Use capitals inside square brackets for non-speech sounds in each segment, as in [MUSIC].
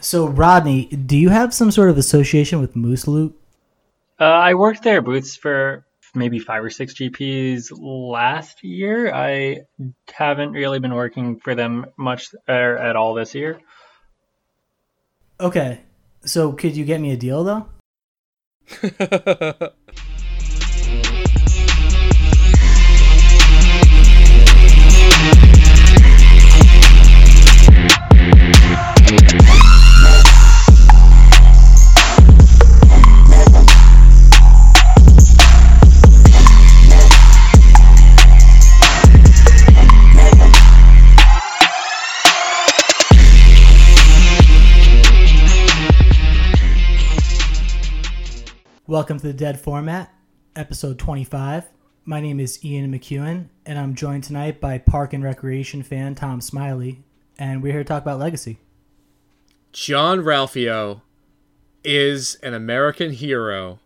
So, Rodney, do you have some sort of association with Moose Loot? Uh, I worked their booths for maybe five or six GPs last year. I haven't really been working for them much er, at all this year. Okay. So, could you get me a deal, though? [LAUGHS] Welcome to the Dead Format, episode 25. My name is Ian McEwen, and I'm joined tonight by Park and Recreation fan Tom Smiley, and we're here to talk about Legacy. Jean-Ralphio is an American hero,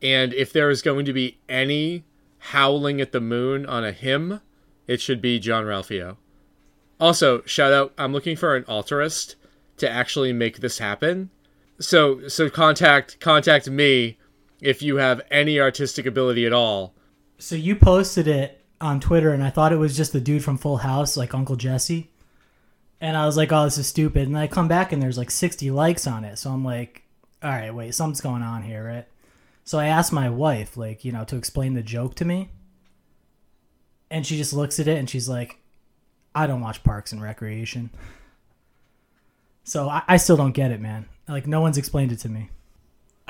and if there is going to be any howling at the moon on a hymn, it should be Jean-Ralphio. Also, shout out, I'm looking for an altarist to actually make this happen. So so contact contact me if you have any artistic ability at all. So you posted it on Twitter, and I thought it was just the dude from Full House, like Uncle Jesse. And I was like, oh, this is stupid. And I come back, and there's like 60 likes on it. So I'm like, all right, wait, something's going on here, right? So I asked my wife, like, you know, to explain the joke to me. And she just looks at it and she's like, I don't watch Parks and Recreation. So I, I still don't get it, man. Like, no one's explained it to me.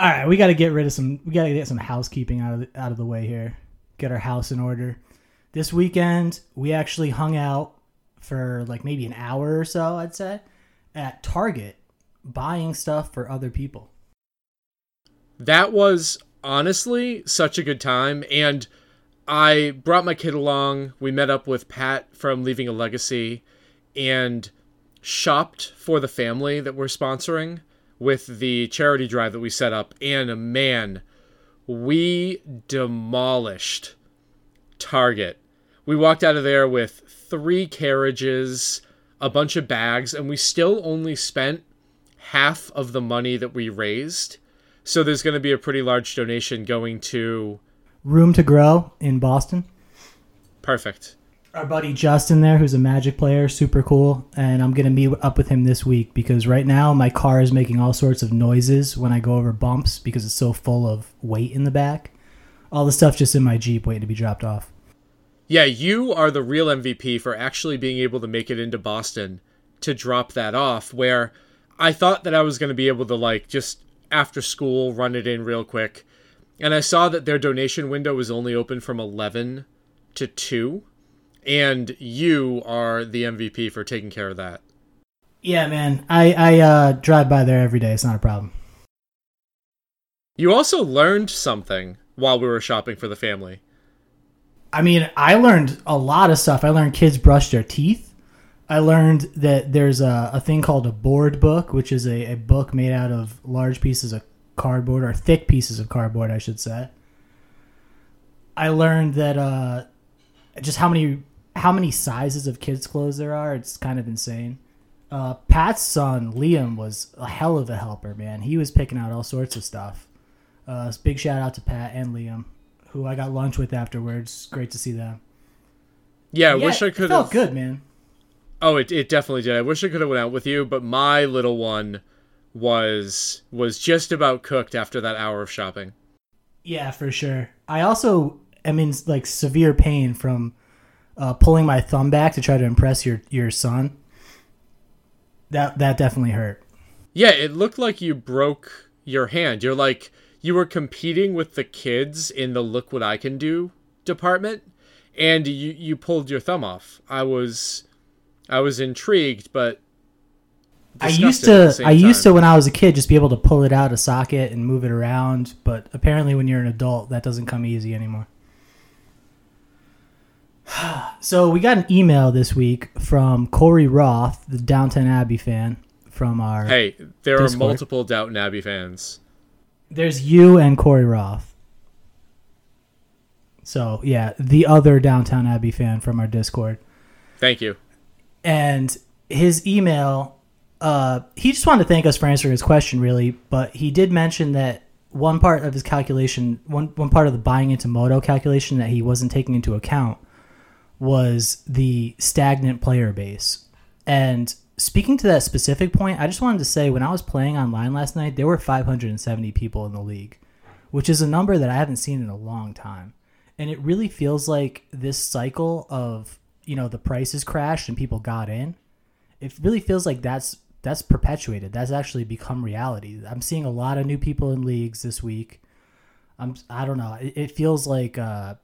All right, we got to get rid of some. We got to get some housekeeping out of the, out of the way here. Get our house in order. This weekend, we actually hung out for like maybe an hour or so. I'd say at Target, buying stuff for other people. That was honestly such a good time, and I brought my kid along. We met up with Pat from Leaving a Legacy, and shopped for the family that we're sponsoring with the charity drive that we set up, and man, we demolished Target. We walked out of there with three carriages, a bunch of bags, and we still only spent half of the money that we raised. So there's going to be a pretty large donation going to Room to Grow in Boston. Perfect our buddy Justin there, who's a Magic player, super cool, and I'm gonna meet up with him this week because right now my car is making all sorts of noises when I go over bumps because it's so full of weight in the back. All the stuff just in my Jeep waiting to be dropped off. Yeah, you are the real MVP for actually being able to make it into Boston to drop that off. Where I thought that I was gonna be able to like just after school run it in real quick, and I saw that their donation window was only open from 11 to 2 and you are the MVP for taking care of that. Yeah, man. I I uh, drive by there every day. It's not a problem. You also learned something while we were shopping for the family. I mean, I learned a lot of stuff. I learned kids brush their teeth. I learned that there's a, a thing called a board book, which is a, a book made out of large pieces of cardboard or thick pieces of cardboard, I should say. I learned that uh, just how many how many sizes of kids' clothes there are. It's kind of insane. Uh, Pat's son Liam was a hell of a helper, man. He was picking out all sorts of stuff. Uh, big shout out to Pat and Liam, who I got lunch with afterwards. Great to see them. Yeah, I yeah, wish I could. Have felt good, man. Oh, it it definitely did. I wish I could have went out with you, but my little one was was just about cooked after that hour of shopping. Yeah, for sure. I also am in like severe pain from uh, pulling my thumb back to try to impress your your son. That that definitely hurt. Yeah, it looked like you broke your hand. You're like you were competing with the kids in the look what I can do department and you you pulled your thumb off. I was I was intrigued, but I used to I used to when I was a kid just be able to pull it out of a socket and move it around, but apparently when you're an adult that doesn't come easy anymore. So we got an email this week from Corey Roth, the Downton Abbey fan from our. Hey, there Discord. are multiple Downton Abbey fans. There's you and Corey Roth. So yeah, the other Downton Abbey fan from our Discord. Thank you. And his email uh, he just wanted to thank us for answering his question, really. But he did mention that one part of his calculation, one one part of the buying into MODO calculation that he wasn't taking into account was the stagnant player base. And speaking to that specific point, I just wanted to say when I was playing online last night, there were 570 people in the league, which is a number that I haven't seen in a long time. And it really feels like this cycle of, you know, the prices crashed and people got in. It really feels like that's that's perpetuated. That's actually become reality. I'm seeing a lot of new people in leagues this week. I'm I don't know. It, it feels like uh,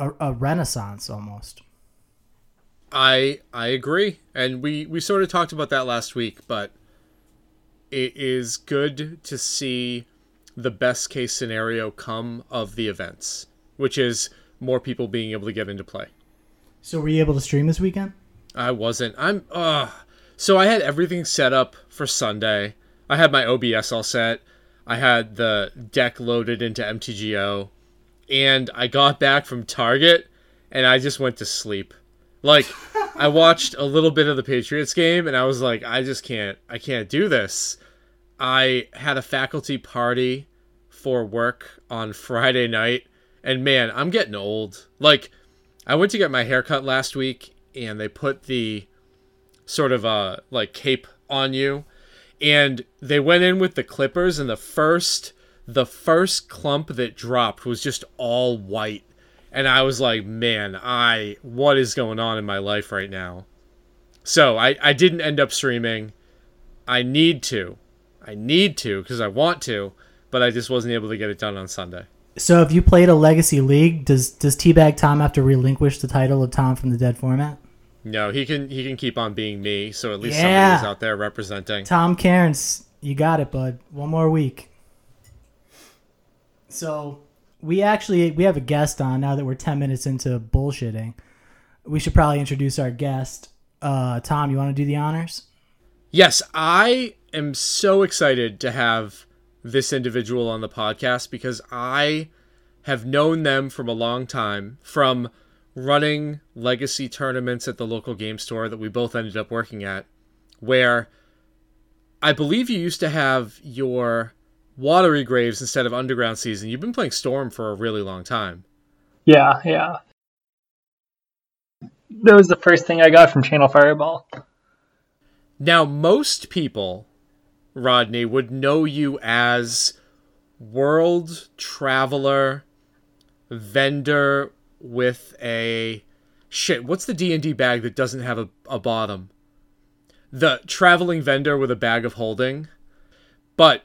a, a renaissance almost. I I agree, and we we sort of talked about that last week, but it is good to see the best case scenario come of the events, which is more people being able to get into play. So were you able to stream this weekend? I wasn't. I'm uh so I had everything set up for Sunday. I had my OBS all set. I had the deck loaded into MTGO and I got back from Target and I just went to sleep. Like I [LAUGHS] watched a little bit of the Patriots game and I was like I just can't I can't do this. I had a faculty party for work on [LAUGHS] Friday night and man, I'm getting old. Like I went to get my haircut last week and they put the sort of uh like cape on you and they went in with the clippers and the first the first clump that dropped was just all white and i was like man i what is going on in my life right now so i i didn't end up streaming i need to i need to because i want to but i just wasn't able to get it done on sunday So if you played a legacy league, does does Teabag Tom have to relinquish the title of Tom from the Dead format? no he can he can keep on being me so at least Yeah. somebody's out there representing Tom Cairns, you got it, bud. One more week. So we actually we have a guest on now that we're ten minutes into bullshitting. We should probably introduce our guest. Uh, Tom, you want to do the honors? Yes, I am so excited to have this individual on the podcast because I have known them from a long time from running legacy tournaments at the local game store that we both ended up working at where I believe you used to have your watery graves instead of underground season. You've been playing Storm for a really long time. Yeah, yeah. That was the first thing I got from Channel Fireball. Now, most people, Rodney, would know you as world traveler, vendor with a shit. What's the D and D bag that doesn't have a, a bottom? The traveling vendor with a bag of holding. But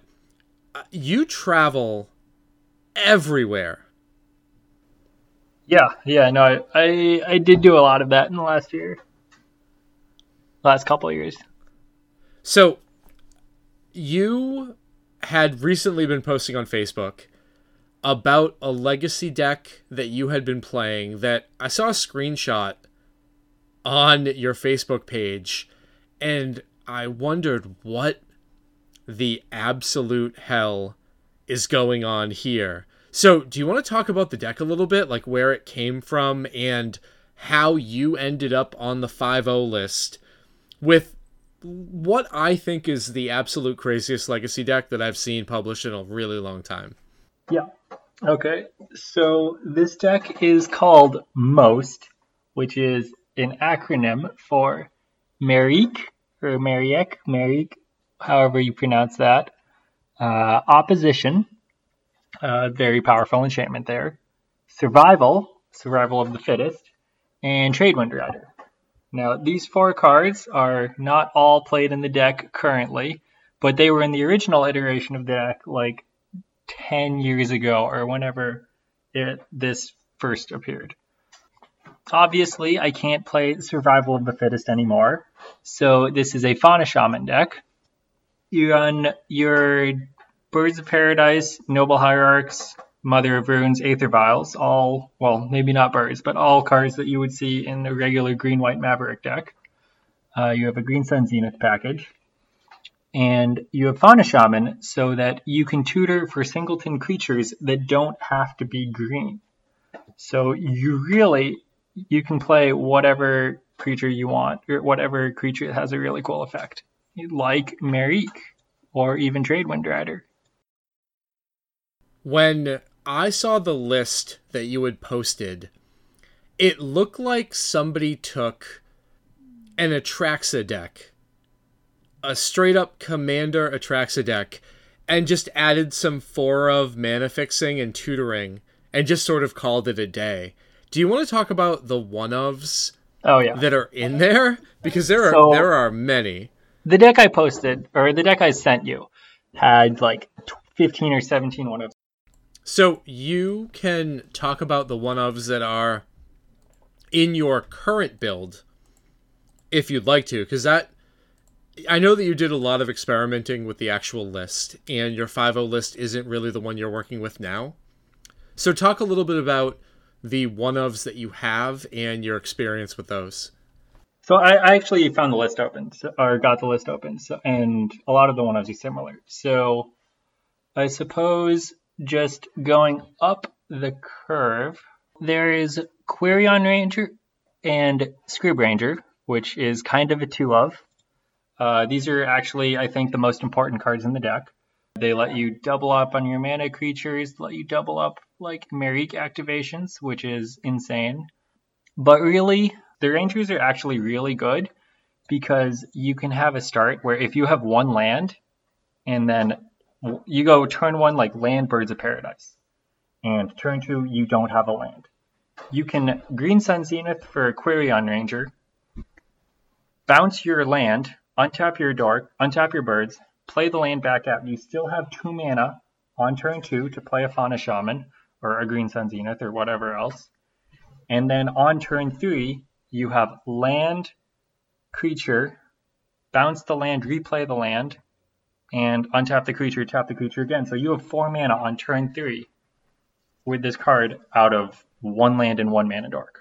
you travel everywhere. Yeah, yeah, no, I, I I did do a lot of that in the last year. Last couple years. So, you had recently been posting on Facebook about a legacy deck that you had been playing that I saw a screenshot on your Facebook page and I wondered what the absolute hell is going on here. So, do you want to talk about the deck a little bit, like where it came from and how you ended up on the 5-0 list with what I think is the absolute craziest legacy deck that I've seen published in a really long time. Yeah. Okay. So this deck is called MOST, which is an acronym for Merik or Mariek, Merik, however you pronounce that. Uh, opposition, uh, very powerful enchantment there. Survival, survival of the fittest, and Tradewind Rider. Now, these four cards are not all played in the deck currently, but they were in the original iteration of the deck like 10 years ago or whenever it, this first appeared. Obviously, I can't play Survival of the Fittest anymore, so this is a Fauna Shaman deck. You run your Birds of Paradise, Noble Hierarchs, Mother of Runes, Aether Vials, all, well, maybe not birds, but all cards that you would see in a regular green white Maverick deck. Uh, you have a Green Sun Zenith package. And you have Fauna Shaman so that you can tutor for singleton creatures that don't have to be green. So you really, you can play whatever creature you want, or whatever creature has a really cool effect. Like Merieke or even Tradewind Rider. When I saw the list that you had posted, it looked like somebody took an Atraxa deck, a straight up Commander Atraxa deck, and just added some four of mana fixing and tutoring and just sort of called it a day. Do you want to talk about the one ofs Oh yeah. that are in there? Because there are So- there are many. The deck I posted or the deck I sent you had like 15 or 17 one of So you can talk about the one ofs that are in your current build if you'd like to, because that I know that you did a lot of experimenting with the actual list, and your 5 list isn't really the one you're working with now. So talk a little bit about the one ofs that you have and your experience with those. So I, I actually found the list open, so, or got the list open, so, and a lot of the one are similar. So I suppose just going up the curve, there is Quirion Ranger and Scryb Ranger, which is kind of a two of. Uh, these are actually, I think, the most important cards in the deck. They let you double up on your mana creatures, let you double up like Merieke activations, which is insane. But really, the Rangers are actually really good because you can have a start where if you have one land and then you go turn one like land Birds of Paradise, and turn two you don't have a land. You can Green Sun Zenith for a Quirion Ranger, bounce your land, untap your dork, untap your birds, play the land back out. You still have two mana on turn two to play a Fauna Shaman or a Green Sun Zenith or whatever else. And then on turn three, you have land, creature, bounce the land, replay the land, and untap the creature, tap the creature again. So you have four mana on turn three with this card out of one land and one mana dork.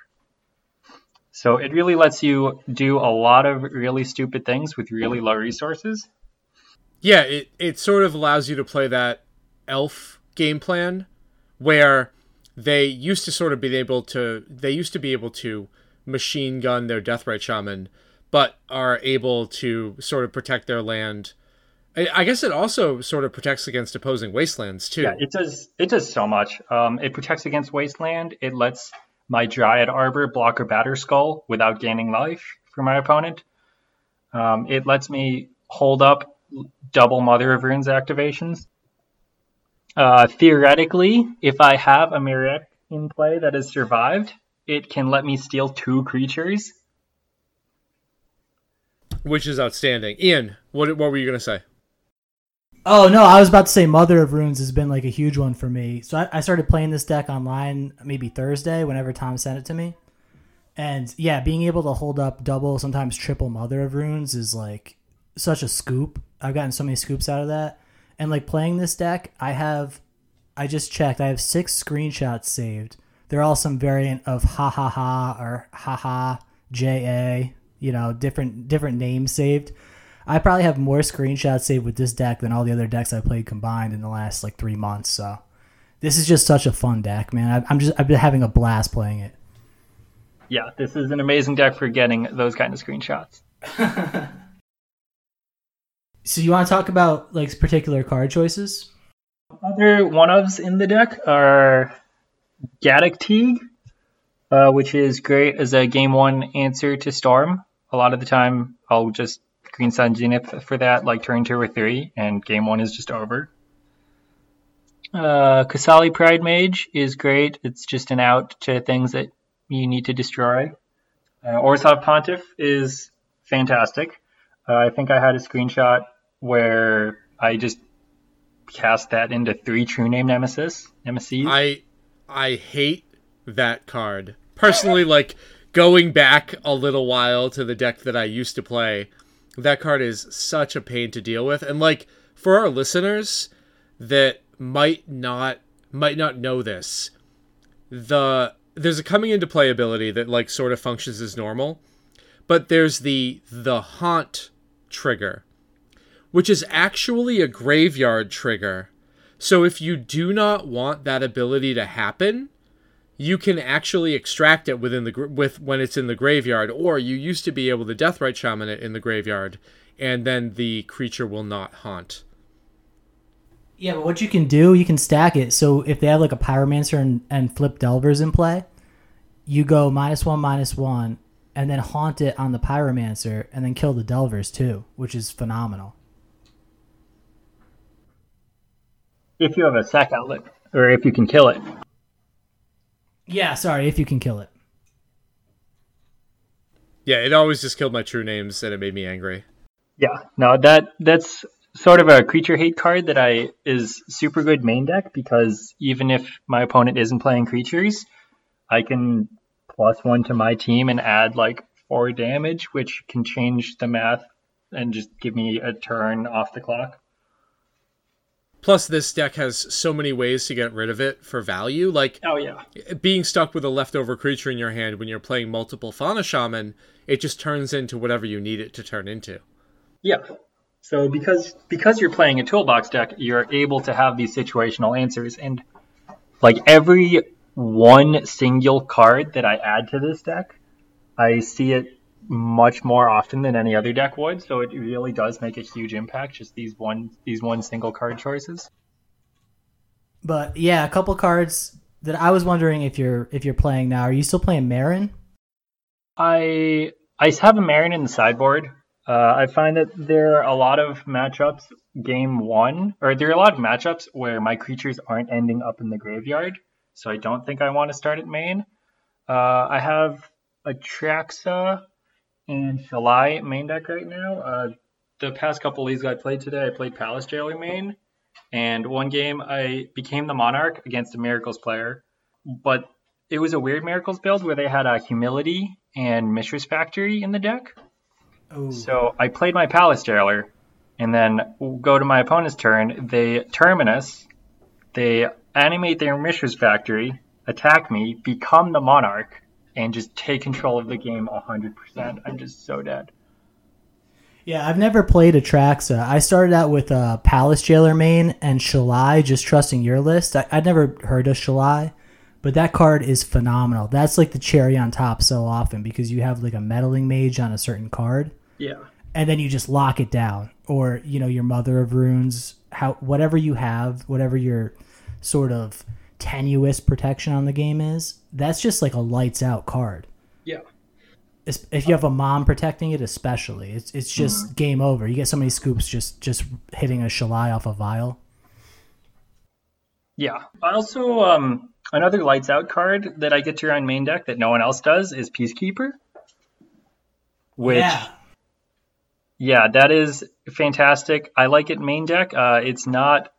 So it really lets you do a lot of really stupid things with really low resources. Yeah, it, it sort of allows you to play that elf game plan where they used to sort of be able to they used to be able to machine gun their deathrite shaman, but are able to sort of protect their land. I guess it also sort of protects against opposing wastelands too. Yeah, it does. It does so much. Um, it protects against wasteland. It lets my Dryad Arbor block a Batterskull without gaining life for my opponent. Um, it lets me hold up double Mother of Runes activations. Uh, theoretically, if I have a Merieke in play that has survived, it can let me steal two creatures. which is outstanding. Ian, what what were you gonna say? Oh no, I was about to say Mother of Runes has been like a huge one for me. So I, I started playing this deck online maybe Thursday, whenever Tom sent it to me. And yeah, being able to hold up double, sometimes triple Mother of Runes is like such a scoop. I've gotten so many scoops out of that. And like playing this deck, I have I just checked, I have six screenshots saved. They're all some variant of ha ha ha or ha ha J A, you know, different different names saved. I probably have more screenshots saved with this deck than all the other decks I played combined in the last like three months. So this is just such a fun deck, man. I, I'm just I've been having a blast playing it. Yeah, this is an amazing deck for getting those kind of screenshots. [LAUGHS] So you want to talk about like particular card choices? Other one ofs in the deck are Gaddock Teeg, uh, which is great as a game one answer to Storm. A lot of the time, I'll just Green Sun Zenith for that, like turn two or three, and game one is just over. Uh, Qasali Pridemage is great. It's just an out to things that you need to destroy. Uh, Orzhov Pontiff is fantastic. Uh, I think I had a screenshot where I just cast that into three True Name Nemesis. Nemesis. I I hate that card. Personally, [LAUGHS] like going back a little while to the deck that I used to play, that card is such a pain to deal with. And like for our listeners that might not might not know this, the there's a coming into play ability that like sort of functions as normal, but there's the the haunt trigger, which is actually a graveyard trigger. So if you do not want that ability to happen, you can actually extract it within the with when it's in the graveyard, or you used to be able to Deathrite Shaman it in the graveyard, and then the creature will not haunt. Yeah, but what you can do, you can stack it. So if they have like a Pyromancer and, and Flip Delvers in play, you go minus one, minus one, and then haunt it on the Pyromancer, and then kill the Delvers too, which is phenomenal. If you have a sack outlet, or if you can kill it. Yeah, sorry, if you can kill it. Yeah, it always just killed my true names, and it made me angry. Yeah, no, that that's sort of a creature hate card that I is super good main deck because even if my opponent isn't playing creatures, I can plus one to my team and add like four damage, which can change the math and just give me a turn off the clock. Plus, this deck has so many ways to get rid of it for value. Like, oh yeah, being stuck with a leftover creature in your hand when you're playing multiple Fauna Shaman, it just turns into whatever you need it to turn into. Yeah. So because because you're playing a toolbox deck, you're able to have these situational answers, and like every one single card that I add to this deck, I see it much more often than any other deck would. So it really does make a huge impact. Just these one these one single card choices. But yeah, a couple cards that I was wondering if you're if you're playing now. Are you still playing Meren? I I have a Meren in the sideboard. Uh, I find that there are a lot of matchups game one, or there are a lot of matchups where my creatures aren't ending up in the graveyard. So I don't think I want to start at main. Uh, I have Atraxa and Shalai main deck right now. Uh, the past couple leagues I played today, I played Palace Jailer main, and one game I became the Monarch against a Miracles player, but it was a weird Miracles build where they had a Humility and Mishra's Factory in the deck. Ooh. So I played my Palace Jailer, and then go to my opponent's turn. They Terminus, they animate their Mishra's Factory, attack me, become the Monarch, and just take control of the game 100%. I'm just so dead. Yeah, I've never played Atraxa. I started out with a uh, Palace Jailer main and Shalai, just trusting your list. I, would never heard of Shalai, but that card is phenomenal. That's like the cherry on top so often because you have like a meddling mage on a certain card. Yeah. And then you just lock it down. Or, you know, your Mother of Runes, how whatever you have, whatever your sort of tenuous protection on the game is, that's just like a lights out card. Yeah. If you have a mom protecting it, especially, it's it's just mm-hmm. game over. You get so many scoops just just hitting a Shalai off a vial. Yeah. I also um another lights out card that I get to run main deck that no one else does is Peacekeeper. Which yeah, yeah that is fantastic. I like it main deck. Uh, it's not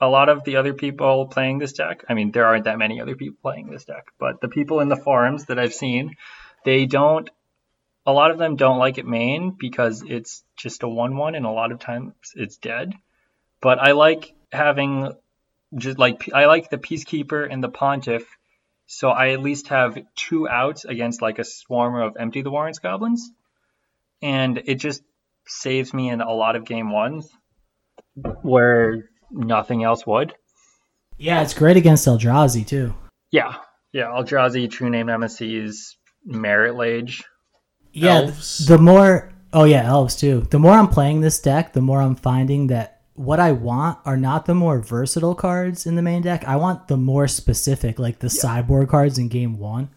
a lot of the other people playing this deck, I mean, there aren't that many other people playing this deck, but the people in the forums that I've seen, they don't, a lot of them don't like it main because it's just a 1 1 and a lot of times it's dead. But I like having, just like, I like the Peacekeeper and the Pontiff, so I at least have two outs against like a swarm of Empty the Warrens goblins. And it just saves me in a lot of game ones where nothing else would. Yeah, it's great against Eldrazi too. Yeah, yeah, Eldrazi, True Name Nemesis, Marit Lage. Yeah, elves. the more oh yeah, elves too. The more I'm playing this deck, the more I'm finding that what I want are not the more versatile cards in the main deck. I want the more specific, like the yeah. sideboard cards in game one.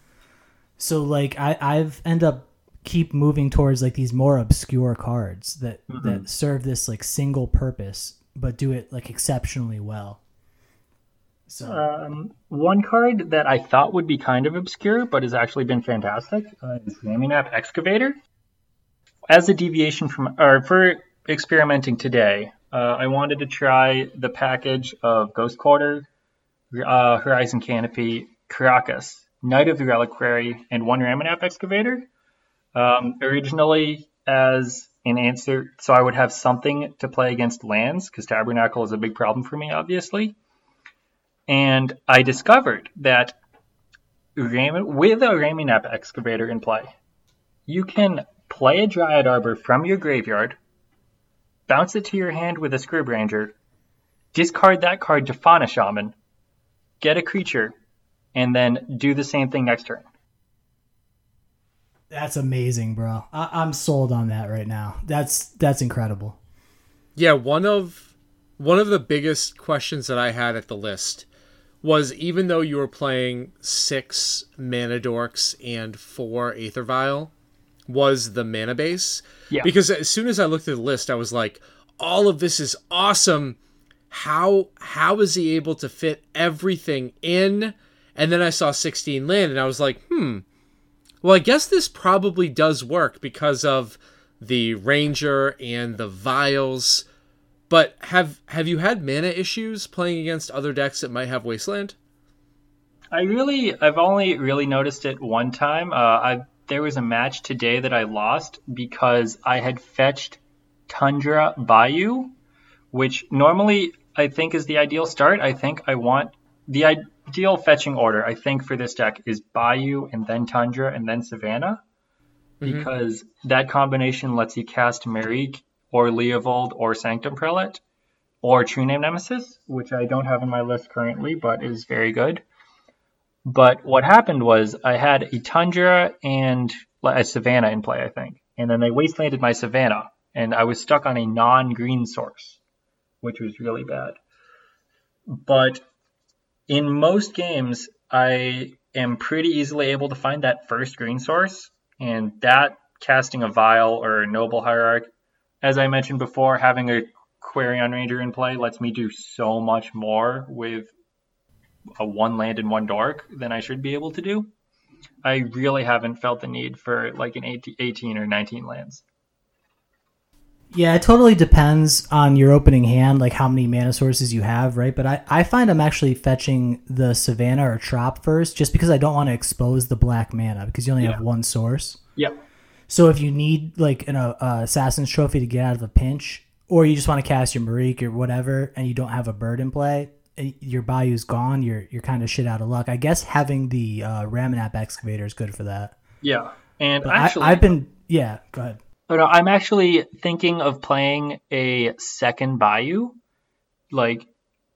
So like I, I've end up keep moving towards like these more obscure cards that mm-hmm. that serve this like single purpose but do it like exceptionally well. So um, one card that I thought would be kind of obscure, but has actually been fantastic, uh, is Ramunap Excavator. As a deviation from, or for experimenting today, uh, I wanted to try the package of Ghost Quarter, uh, Horizon Canopy, Karakas, Knight of the Reliquary, and one Ramunap Excavator. Um, originally, as an answer. So I would have something to play against lands because Tabernacle is a big problem for me, obviously. And I discovered that with a Ramunap excavator in play, you can play a Dryad Arbor from your graveyard, bounce it to your hand with a Scryb discard that card to Fauna Shaman, get a creature, and then do the same thing next turn. That's amazing, bro. I- I'm sold on that right now. That's that's incredible. Yeah, one of one of the biggest questions that I had at the list was even though you were playing six mana dorks and four Aether Vial, was the mana base. Yeah. Because as soon as I looked at the list, I was like, all of this is awesome. How how is he able to fit everything in? And then I saw 16 land and I was like, hmm. Well, I guess this probably does work because of the ranger and the vials. But have have you had mana issues playing against other decks that might have wasteland? I really, I've only really noticed it one time. Uh, I there was a match today that I lost because I had fetched Tundra Bayou, which normally I think is the ideal start. I think I want the ideal fetching order. I think for this deck is Bayou and then Tundra and then Savannah, mm-hmm. because that combination lets you cast Merieke or Leovold or Sanctum Prelate or True Name Nemesis, which I don't have in my list currently, but is very good. But what happened was I had a Tundra and a Savannah in play, I think. And then they wastelanded my Savannah, and I was stuck on a non green source, which was really bad. But in most games, I am pretty easily able to find that first green source, and that casting a Vial or a Noble Hierarch, as I mentioned before, having a Quirion Ranger in play lets me do so much more with a one land and one dork than I should be able to do. I really haven't felt the need for like an 18 or 19 lands. Yeah, it totally depends on your opening hand, like how many mana sources you have, right? But I, I find I'm actually fetching the Savannah or Trop first just because I don't want to expose the black mana because you only Yeah. have one source. Yep. So if you need like an uh, Assassin's Trophy to get out of a pinch, or you just want to cast your Merieke or whatever, and you don't have a bird in play, eh, your Bayou's gone. You're you're kind of shit out of luck. I guess having the uh, Ramunap excavator is good for that. Yeah. And But actually, I, I've been yeah. Go ahead. Oh, uh, no, I'm actually thinking of playing a second Bayou. Like,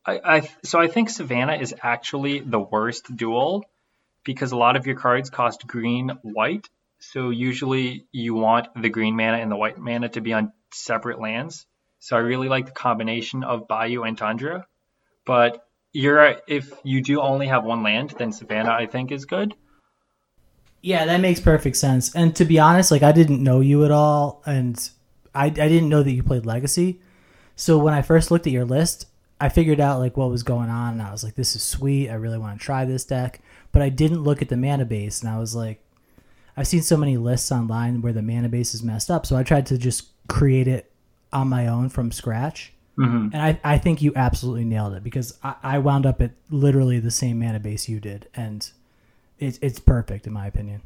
I, I so I think Savannah is actually the worst duel because a lot of your cards cost green white. So usually you want the green mana and the white mana to be on separate lands. So I really like the combination of Bayou and Tundra. But you're if you do only have one land, then Savannah I think is good. Yeah, that makes perfect sense. And to be honest, like I didn't know you at all, and I I didn't know that you played Legacy. So when I first looked at your list, I figured out like what was going on, and I was like, "This is sweet. I really want to try this deck." But I didn't look at the mana base, and I was like, I've seen so many lists online where the mana base is messed up, so I tried to just create it on my own from scratch. Mm-hmm. And I, I think you absolutely nailed it because I, I wound up at literally the same mana base you did, and it's it's perfect in my opinion.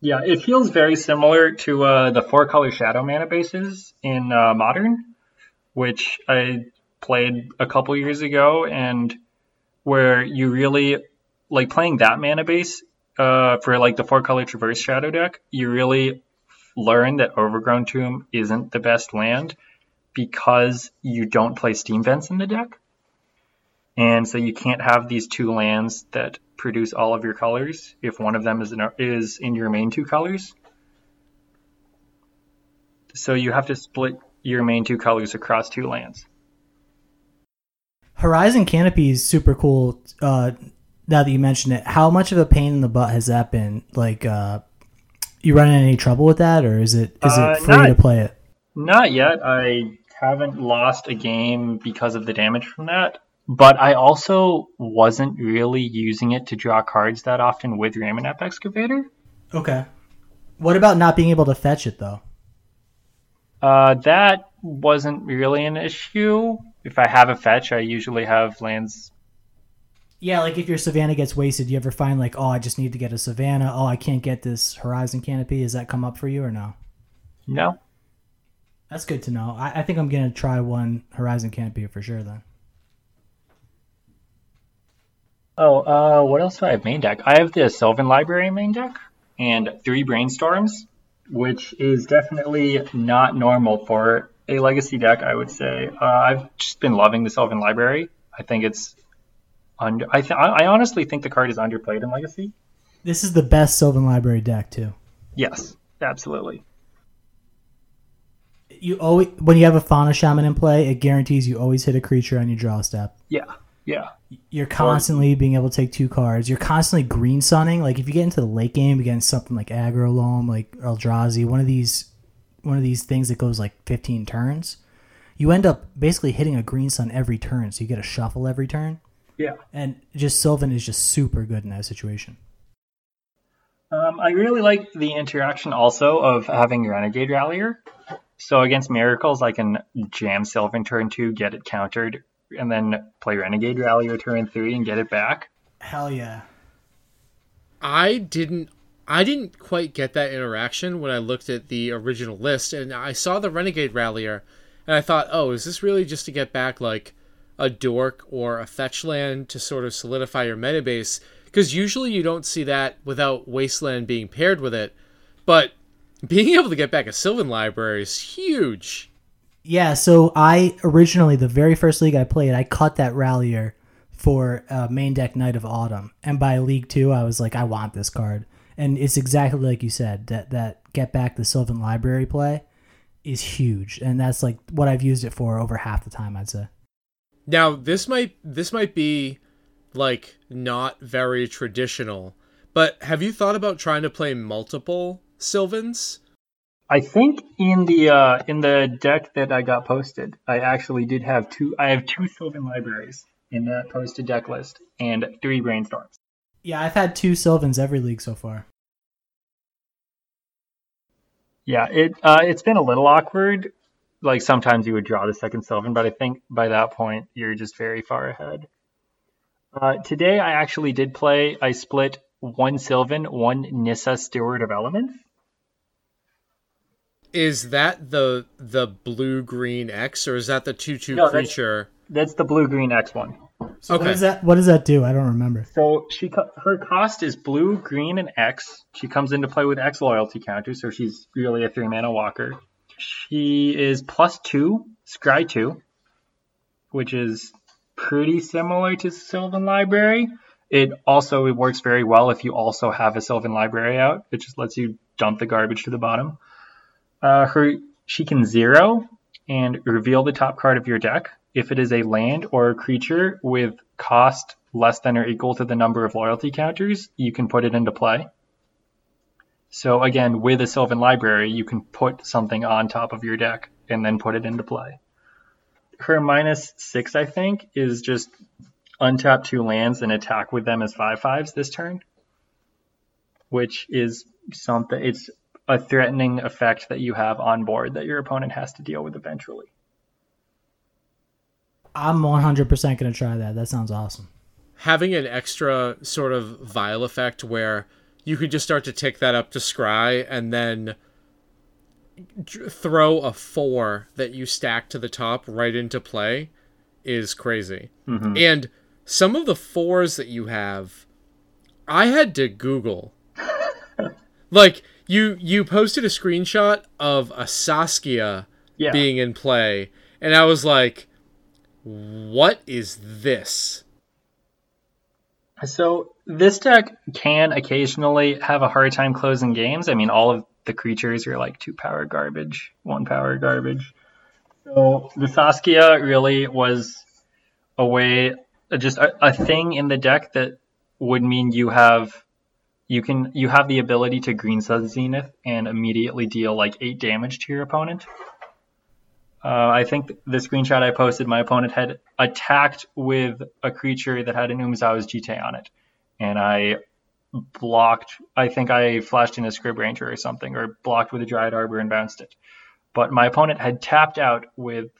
Yeah, it feels very similar to uh, the four color shadow mana bases in uh, Modern, which I played a couple years ago, and where you really like playing that mana base uh, for like the four color traverse shadow deck. You really learn that Overgrown Tomb isn't the best land because you don't play Steam Vents in the deck. And so you can't have these two lands that produce all of your colors if one of them is in, is in your main two colors. So you have to split your main two colors across two lands. Horizon Canopy is super cool. Uh, now that you mention it, how much of a pain in the butt has that been? Like, uh, you running any trouble with that, or is it is Uh, it free not- to play it? Not yet. I haven't lost a game because of the damage from that. But I also wasn't really using it to draw cards that often with Ramunap Excavator. Okay. What about not being able to fetch it though? Uh, that wasn't really an issue. If I have a fetch, I usually have lands. Yeah, like if your Savannah gets wasted, you ever find like, oh, I just need to get a Savannah. Oh, I can't get this Horizon Canopy. Does that come up for you or no? No. That's good to know. I, I think I'm gonna try one Horizon Canopy for sure then. Oh, uh, what else do I have main deck? I have the Sylvan Library main deck and three Brainstorms, which is definitely not normal for a Legacy deck, I would say. Uh, I've just been loving the Sylvan Library. I think it's under. I th- I honestly think the card is underplayed in Legacy. This is the best Sylvan Library deck too. Yes, absolutely. You always when you have a Fauna Shaman in play, it guarantees you always hit a creature on your draw step. Yeah, yeah, You're constantly being able to take two cards. You're constantly green sunning. Like if you get into the late game against something like Aggro Loam, like Eldrazi, one of these one of these things that goes like 15 turns, you end up basically hitting a green sun every turn. So you get a shuffle every turn. yeah. And just Sylvan is just super good in that situation. Um, I really like the interaction also of having your Renegade Rallier. So against Miracles, I can jam Sylvan turn two, get it countered, and then play Renegade Rallier turn three and get it back. Hell yeah. I didn't I didn't quite get that interaction when I looked at the original list and I saw the Renegade Rallier and I thought, "Oh, is this really just to get back like a dork or a fetch land to sort of solidify your meta base?" Because usually you don't see that without Wasteland being paired with it. But being able to get back a Sylvan library is huge. Yeah, so I originally the very first league I played, I cut that rallier for uh, main deck Knight of Autumn, and by league two, I was like, I want this card, and it's exactly like you said that that get back the Sylvan Library play is huge, and that's like what I've used it for over half the time, I'd say. Now, this might this might be like not very traditional, but have you thought about trying to play multiple Sylvans? I think in the uh, in the deck that I got posted, I actually did have two. I have two Sylvan libraries in that posted deck list and three brainstorms. Yeah, I've had two Sylvans every league so far. Yeah, it uh, it's been a little awkward. Like sometimes you would draw the second Sylvan, but I think by that point you're just very far ahead. Uh, today I actually did play. I split one Sylvan, one Nissa Steward of Elements. Is that the the blue green X or is that the two two No, creature? That's the blue green X one. So Okay. What does that What does that do? I don't remember. So she her cost is blue, green, and X. She comes into play with X loyalty counter, so she's really a three mana walker. She is plus two, scry two, which is pretty similar to Sylvan Library. It also it works very well if you also have a Sylvan Library out. It just lets you dump the garbage to the bottom. Uh, her she can zero and reveal the top card of your deck. If it is a land or a creature with cost less than or equal to the number of loyalty counters, you can put it into play. So again, with a Sylvan Library, you can put something on top of your deck and then put it into play. Her minus six, I think, is just untap two lands and attack with them as five fives this turn, which is something. It's a threatening effect that you have on board that your opponent has to deal with eventually. I'm 100 percent gonna try that. That sounds awesome. Having an extra sort of vial effect where you could just start to tick that up to scry and then throw a four that you stack to the top right into play is crazy. Mm-hmm. And some of the fours that you have, I had to Google. [LAUGHS] like you, you posted a screenshot of a Saskia Yeah. being in play, and I was like, "What is this?" So this deck can occasionally have a hard time closing games. I mean, all of the creatures are like two power garbage, one power garbage. So the Saskia really was a way, just a, a thing in the deck that would mean you have, you can, you have the ability to green sun Zenith and immediately deal like eight damage to your opponent. Uh, I think the screenshot I posted, my opponent had attacked with a creature that had an Umezawa's Jitte on it. And I blocked, I think I flashed in a Scryb Ranger or something, or blocked with a Dryad Arbor and bounced it. But my opponent had tapped out with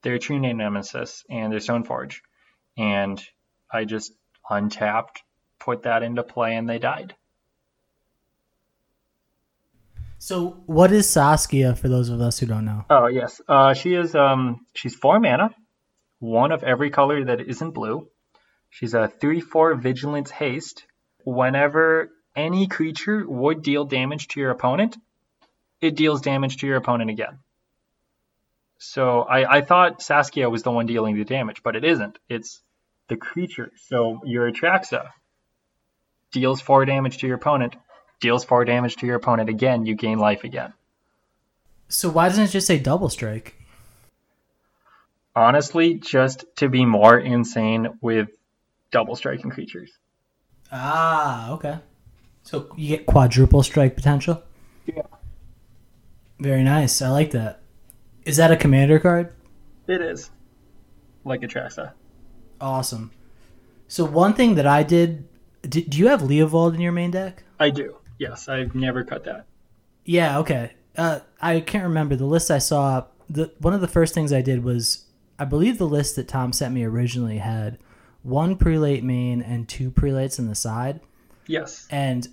their True Name Nemesis and their Stoneforge. And I just untapped, put that into play, and they died. So, what is Saskia for those of us who don't know? Oh yes, uh, she is. Um, she's four mana, one of every color that isn't blue. She's a three-four vigilance haste. Whenever any creature would deal damage to your opponent, it deals damage to your opponent again. So I, I thought Saskia was the one dealing the damage, but it isn't. It's the creature. So your Atraxa deals four damage to your opponent, deals four damage to your opponent again, you gain life again. So why doesn't it just say double strike? Honestly, just to be more insane with double striking creatures. Ah, okay. So you get quadruple strike potential? Yeah. Very nice. I like that. Is that a commander card? It is. Like Atraxa. Awesome. So one thing that I did, did do you have Leovold in your main deck? I do. Yes, I've never cut that. Yeah, okay. Uh, I can't remember the list I saw. The one of the first things I did was I believe the list that Tom sent me originally had one prelate main and two prelates in the side. Yes. And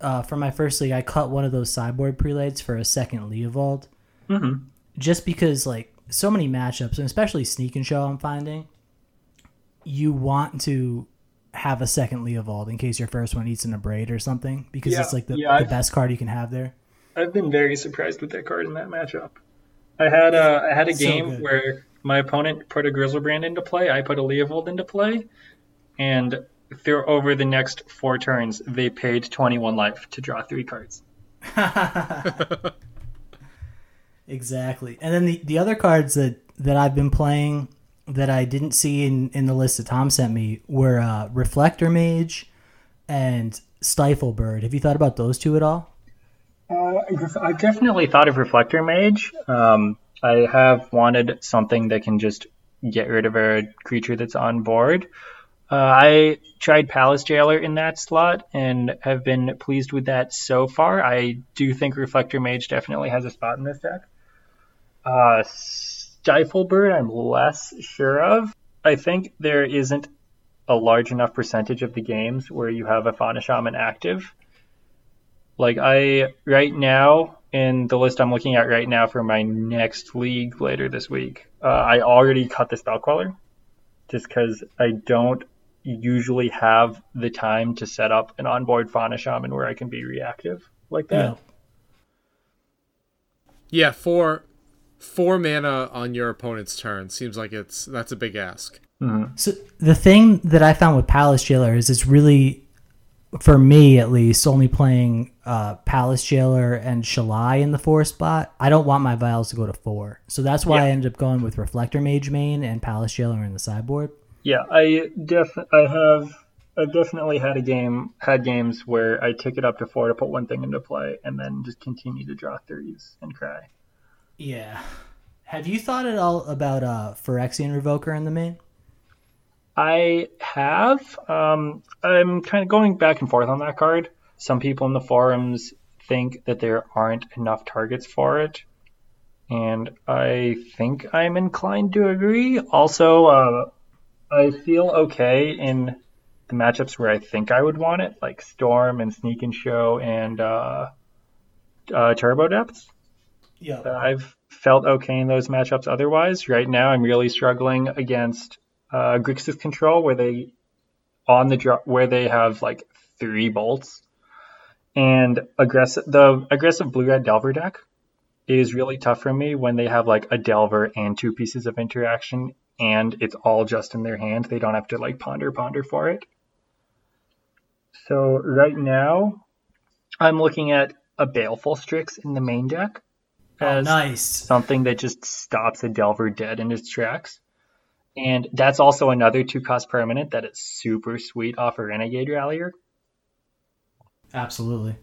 uh, for my first league, I cut one of those sideboard prelates for a second Leovold, Mm-hmm. just because like so many matchups, and especially sneak and show, I'm finding you want to have a second Leovold in case your first one eats in a braid or something because Yeah, it's like the, yeah, the best card you can have there. I've been very surprised with that card in that matchup. I had a I had a game good. where my opponent put a Griselbrand into play, I put a Leovold into play, and through over the next four turns, they paid 21 life to draw three cards. [LAUGHS] Exactly. And then the, the other cards that, that I've been playing that I didn't see in, in the list that Tom sent me were uh, Reflector Mage and Stifle Bird. Have you thought about those two at all? Uh, I've definitely thought of Reflector Mage. Um, I have wanted something that can just get rid of a creature that's on board. Uh, I tried Palace Jailer in that slot and have been pleased with that so far. I do think Reflector Mage definitely has a spot in this deck. Uh, Bird, I'm less sure of. I think there isn't a large enough percentage of the games where you have a Fauna Shaman active. Like I right now in the list I'm looking at right now for my next league later this week, uh, I already cut the spell queller, just because I don't usually have the time to set up an onboard fauna shaman where I can be reactive like that. Yeah, four four mana on your opponent's turn seems like it's that's a big ask. So the thing that I found with Palace Jailer is it's really, for me at least, only playing uh, Palace Jailer and Shalai in the four spot. I don't want my vials to go to four, so that's why Yeah. I ended up going with Reflector Mage main and Palace Jailer in the sideboard. Yeah, I def I have I've definitely had a game had games where I took it up to four to put one thing into play and then just continue to draw threes and cry. Yeah. Have you thought at all about uh, Phyrexian Revoker in the main? I have. Um, I'm kind of going back and forth on that card. Some people in the forums think that there aren't enough targets for it, and I think I'm inclined to agree. Also, uh, I feel okay in the matchups where I think I would want it, like Storm and Sneak and Show and uh, uh, Turbo Depths. Yeah. I've felt okay in those matchups otherwise. Right now, I'm really struggling against uh, Grixis Control, where they on the where they have like three bolts, and aggressive the aggressive blue red Delver deck is really tough for me when they have like a Delver and two pieces of interaction, and it's all just in their hand. They don't have to like ponder ponder for it. So right now, I'm looking at a Baleful Strix in the main deck Oh, nice. something that just stops a Delver dead in its tracks. And that's also another two cost permanent that is super sweet off a Renegade Rallier. Absolutely.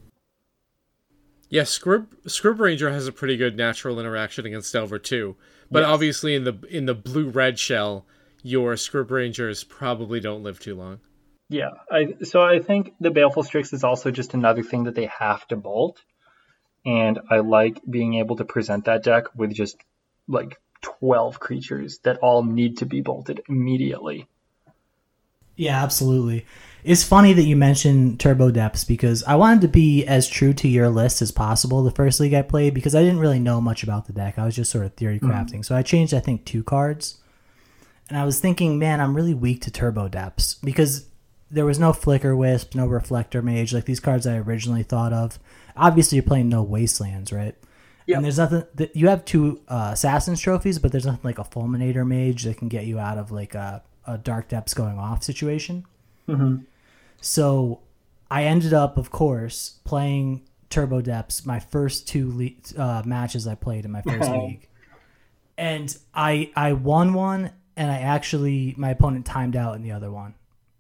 Yeah, Scryb Scryb Ranger has a pretty good natural interaction against Delver too. But Yes. obviously in the in the blue red shell, your Scryb Rangers probably don't live too long. Yeah, I so I think the Baleful Strix is also just another thing that they have to bolt. And I like being able to present that deck with just like 12 creatures that all need to be bolted immediately. Yeah, absolutely. It's funny that you mentioned Turbo Depths because I wanted to be as true to your list as possible the first league I played because I didn't really know much about the deck. I was just sort of theory mm-hmm. crafting. So I changed, I think, two cards. And I was thinking, man, I'm really weak to Turbo Depths because there was no Flicker Wisp, no Reflector Mage, like these cards I originally thought of. Obviously, you're playing no Wastelands, right? Yeah. And there's nothing that you have two uh, Assassin's trophies, but there's nothing like a Fulminator Mage that can get you out of like a, a dark depths going off situation. Mhm. So I ended up, of course, playing Turbo Depths my first two le- uh, matches I played in my first [LAUGHS] league, and I I won one, and I actually my opponent timed out in the other one,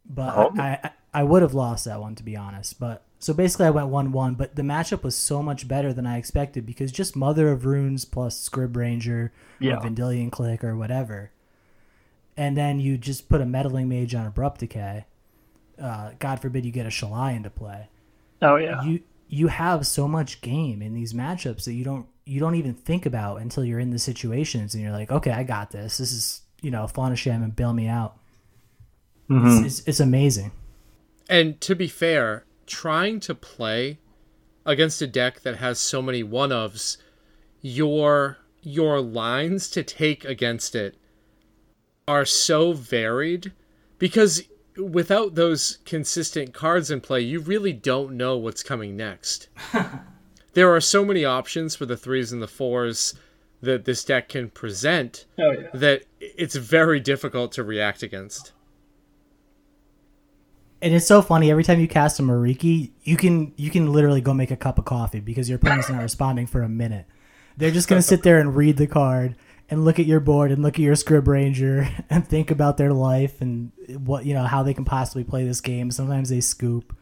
but Oh. I, I I would have lost that one to be honest. But so basically, I went one one, but the matchup was so much better than I expected because just Mother of Runes plus Scryb Ranger Yeah. or Vendilion Clique or whatever, and then you just put a Meddling Mage on Abrupt Decay. Uh, God forbid you get a Shalai into play Oh yeah. you you have so much game in these matchups that you don't you don't even think about until you're in the situations and you're like, okay, I got this. This is you know, Fauna Shaman and bail me out. Mhm. It's, it's, it's amazing. And to be fair, trying to play against a deck that has so many one ofs, your your lines to take against it are so varied because without those consistent cards in play, you really don't know what's coming next. [LAUGHS] there are so many options for the threes and the fours that this deck can present Oh yeah. that it's very difficult to react against. And it's so funny every time you cast a Merieke, you can you can literally go make a cup of coffee because your opponent's not responding for a minute. They're just gonna sit there and read the card and look at your board and look at your scryb ranger [LAUGHS] and think about their life and what you know how they can possibly play this game. Sometimes they scoop,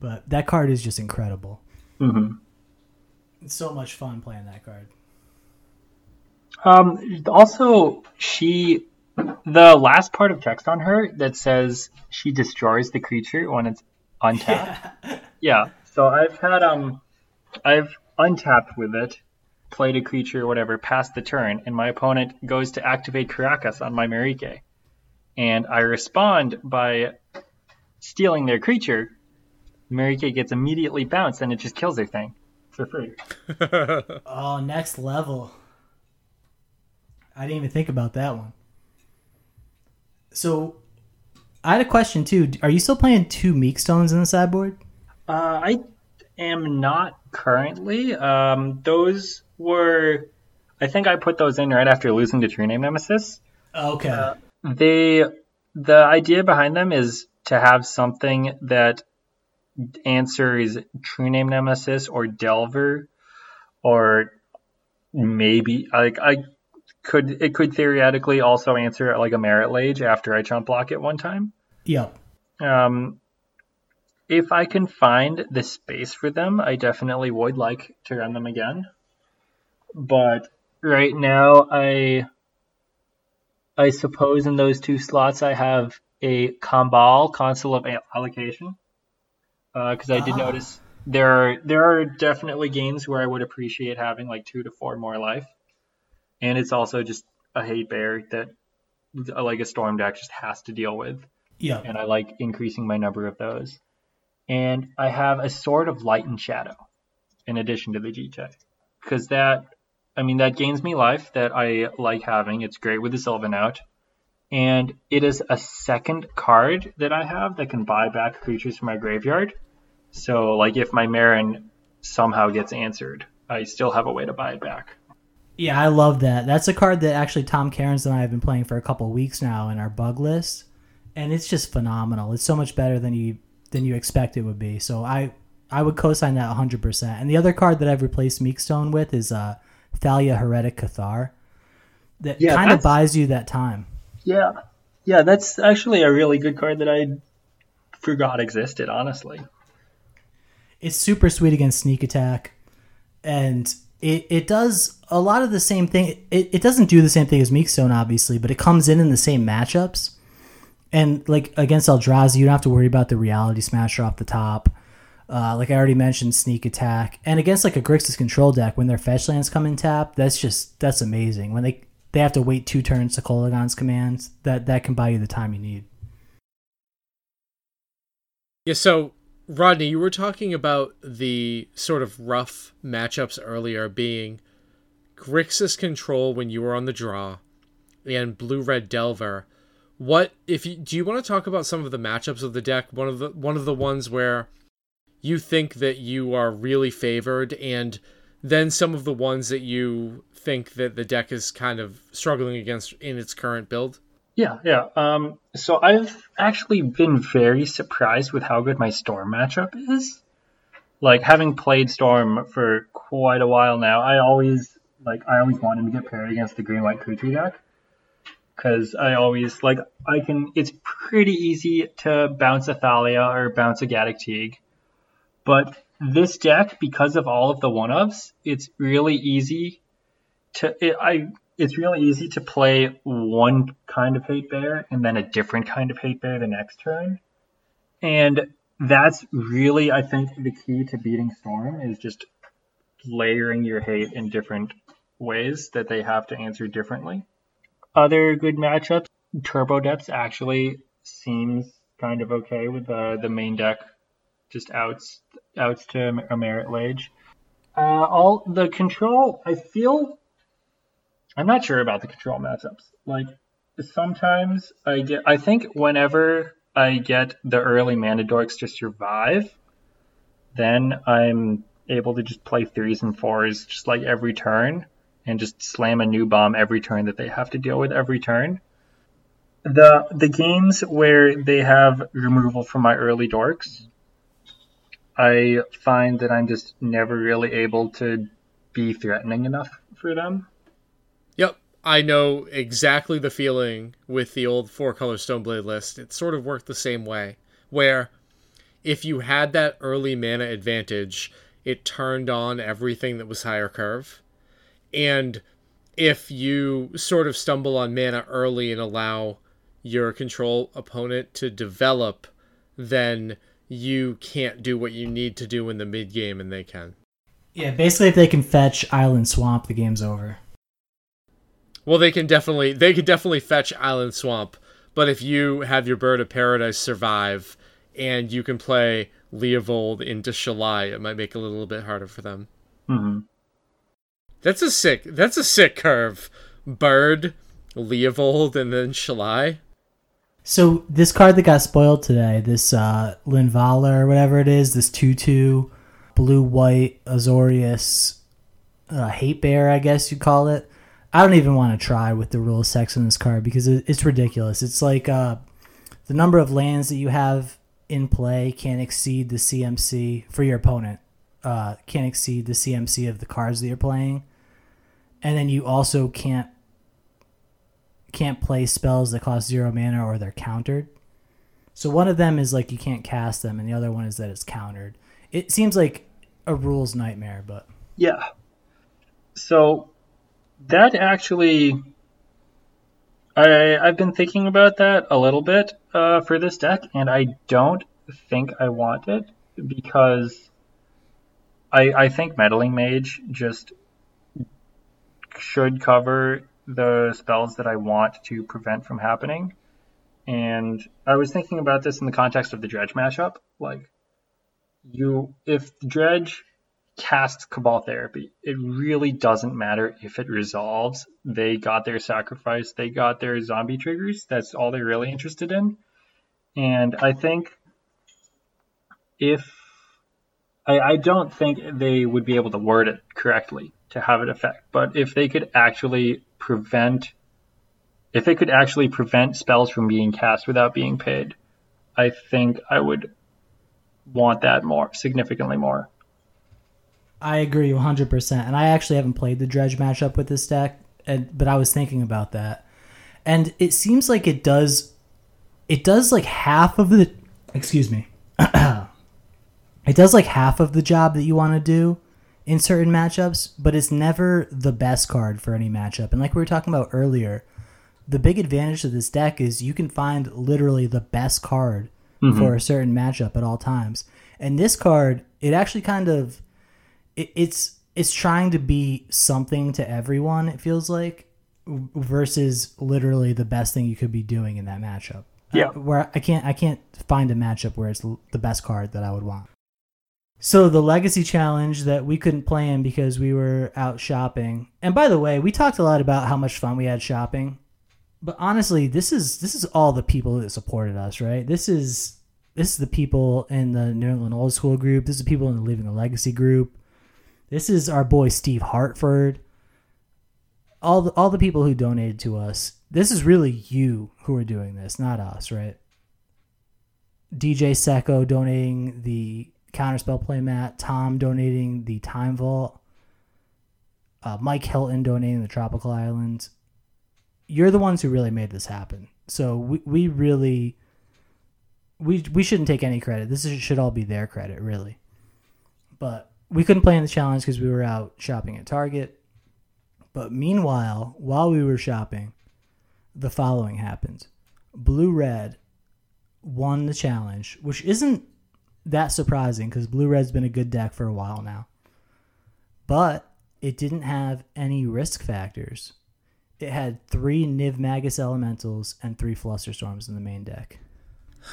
but that card is just incredible. hmm It's so much fun playing that card. Um, also, she, the last part of text on her that says she destroys the creature when it's untapped. yeah. So I've had um, I've untapped with it, played a creature or whatever, past the turn, and my opponent goes to activate Karakas on my Merieke, and I respond by stealing their creature. Merieke gets immediately bounced, and it just kills their thing for free. [LAUGHS] Oh, next level. I didn't even think about that one. So, I had a question too. Are you still playing two Meekstones in the sideboard? Uh, I am not currently. Um, those were, I think I put those in right after losing to True Name Nemesis. Okay. They, the idea behind them is to have something that answers True Name Nemesis or Delver, or maybe like I could it could theoretically also answer like a Marit Lage after I chump block it one time. Yeah. Um, if I can find the space for them, I definitely would like to run them again. But right now, I I suppose in those two slots I have a Kambal consul of allocation because I did Ah. notice there are there are definitely games where I would appreciate having like two to four more life, and it's also just a hate bear that like a storm deck just has to deal with Yep. and I like increasing my number of those. And I have a sword of light and shadow in addition to the G check. Because that, I mean, that gains me life that I like having. It's great with the Sylvan out. And it is a second card that I have that can buy back creatures from my graveyard. So, like, if my Meren somehow gets answered, I still have a way to buy it back. Yeah, I love that. That's a card that actually Tom Cairns and I have been playing for a couple weeks now in our bug list, and it's just phenomenal. It's so much better than you than you expect it would be. So I I would co-sign that 100%. And the other card that I've replaced Meekstone with is uh, Thalia Heretic Cathar. That Yeah, kind of buys you that time. Yeah. Yeah, that's actually a really good card that I forgot existed, honestly. It's super sweet against sneak attack, and it, it does a lot of the same thing. It, it doesn't do the same thing as Meekstone, obviously, but it comes in in the same matchups. And like against Eldrazi, you don't have to worry about the Reality Smasher off the top. Uh, like I already mentioned, sneak attack, and against like a Grixis control deck, when their fetch lands come in tap, that's just that's amazing. When they they have to wait two turns to Kolaghan's commands, that that can buy you the time you need. Yeah, so Rodney, you were talking about the sort of rough matchups earlier being Grixis control when you were on the draw and blue red Delver. What if you do you want to talk about some of the matchups of the deck? One of the one of the ones where you think that you are really favored and then some of the ones that you think that the deck is kind of struggling against in its current build? Yeah, yeah. Um, so I've actually been very surprised with how good my Storm matchup is. Like having played Storm for quite a while now, I always like I always wanted to get paired against the green white creature deck because I always like I can. It's pretty easy to bounce a Thalia or bounce a Gaddock Teeg, but this deck because of all of the one ofs, it's really easy to it, I it's really easy to play one kind of hate bear and then a different kind of hate bear the next turn. And that's really, I think, the key to beating Storm is just layering your hate in different ways that they have to answer differently. Other good matchups, Turbo Depths actually seems kind of okay with the, the main deck just outs outs to a Marit Lage. Uh, all the control, I feel I'm not sure about the control matchups. Like sometimes I get I think whenever I get the early mana dorks to survive, then I'm able to just play threes and fours just like every turn and just slam a new bomb every turn that they have to deal with every turn. The the games where they have removal from my early dorks, I find that I'm just never really able to be threatening enough for them. I know exactly the feeling with the old four color Stoneblade list. It sort of worked the same way, where if you had that early mana advantage, it turned on everything that was higher curve. And if you sort of stumble on mana early and allow your control opponent to develop, then you can't do what you need to do in the mid game and they can. Yeah, basically if they can fetch Island Swamp, the game's over. Well, they can definitely they could definitely fetch Island Swamp, but if you have your Bird of Paradise survive and you can play Leovold into Shalai, it might make it a little bit harder for them. Mm-hmm. That's a sick. That's a sick curve. Bird, Leovold, and then Shalai. So this card that got spoiled today, this uh, Linvala or whatever it is, this two-two, blue-white Azorius, uh, hate bear, I guess you'd call it. I don't even want to try with the rule of sex in this card because it's ridiculous. It's like uh, the number of lands that you have in play can't exceed the CMC for your opponent. Uh, can't exceed the CMC of the cards that you're playing, and then you also can't can't play spells that cost zero mana or they're countered. So one of them is like you can't cast them, and the other one is that it's countered. It seems like a rules nightmare, but yeah. So that actually, I I've been thinking about that a little bit uh, for this deck, and I don't think I want it because I I think meddling mage just should cover the spells that I want to prevent from happening. And I was thinking about this in the context of the dredge mashup. Like, you, if dredge cast Cabal Therapy. It really doesn't matter if it resolves. They got their sacrifice, they got their zombie triggers. That's all they're really interested in. And I think if I, I don't think they would be able to word it correctly to have it affect, but if they could actually prevent if they could actually prevent spells from being cast without being paid, I think I would want that more significantly more. I agree 100%. And I actually haven't played the Dredge matchup with this deck, and, but I was thinking about that. And it seems like it does it does like half of the excuse me. [CLEARS THROAT] it does like half of the job that you want to do in certain matchups, but it's never the best card for any matchup. And like we were talking about earlier, the big advantage of this deck is you can find literally the best card mm-hmm. for a certain matchup at all times. And this card, it actually kind of it, it's it's trying to be something to everyone. It feels like versus literally the best thing you could be doing in that matchup. Yeah, uh, where I can't I can't find a matchup where it's the best card that I would want. So the legacy challenge that we couldn't play in because we were out shopping. And by the way, we talked a lot about how much fun we had shopping. But honestly, this is this is all the people that supported us, right? This is this is the people in the New England Old School group. This is the people in the Leaving a Legacy group. This is our boy Steve Hartford. All the, all the people who donated to us. this is really you who are doing this, not us, right? DJ Secco donating the counterspell playmat, Tom donating the time vault, uh, Mike Hilton donating the tropical islands. You're the ones who really made this happen. So we, we really we we shouldn't take any credit. This is, should all be their credit, really. But we couldn't play in the challenge because we were out shopping at Target. But meanwhile, while we were shopping, the following happened: Blue Red won the challenge, which isn't that surprising because Blue Red's been a good deck for a while now. But it didn't have any risk factors. It had three Nivmagus Elementals and three Flusterstorms in the main deck. [SIGHS]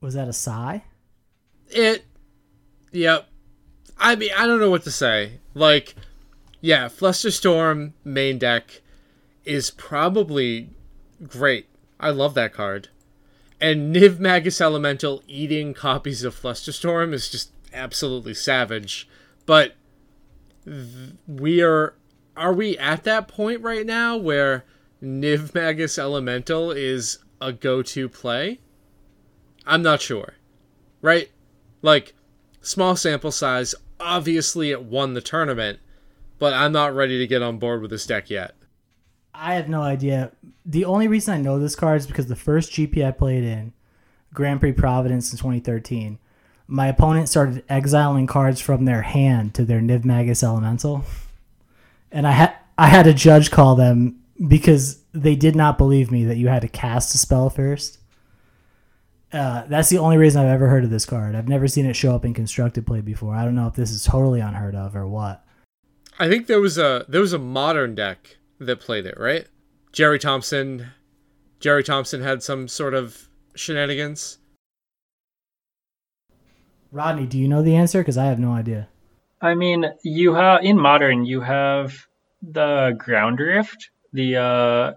Was that a sigh? It. Yep. I mean, I don't know what to say. Like, yeah, Flusterstorm main deck is probably great. I love that card. And Nivmagus Elemental eating copies of Flusterstorm is just absolutely savage. But we are. Are we at that point right now where Nivmagus Elemental is a go to play? I'm not sure. Right? Like, small sample size. Obviously, it won the tournament, but I'm not ready to get on board with this deck yet. I have no idea. The only reason I know this card is because the first GP I played in, Grand Prix Providence in 2013, my opponent started exiling cards from their hand to their Nivmagus Elemental, and I had I had a judge call them because they did not believe me that you had to cast a spell first. Uh, that's the only reason I've ever heard of this card. I've never seen it show up in constructed play before. I don't know if this is totally unheard of or what. I think there was a there was a modern deck that played it, right? Gerry Thompson Gerry Thompson had some sort of shenanigans. Rodney, do you know the answer? Because I have no idea. I mean, you have in modern you have the ground rift, the uh,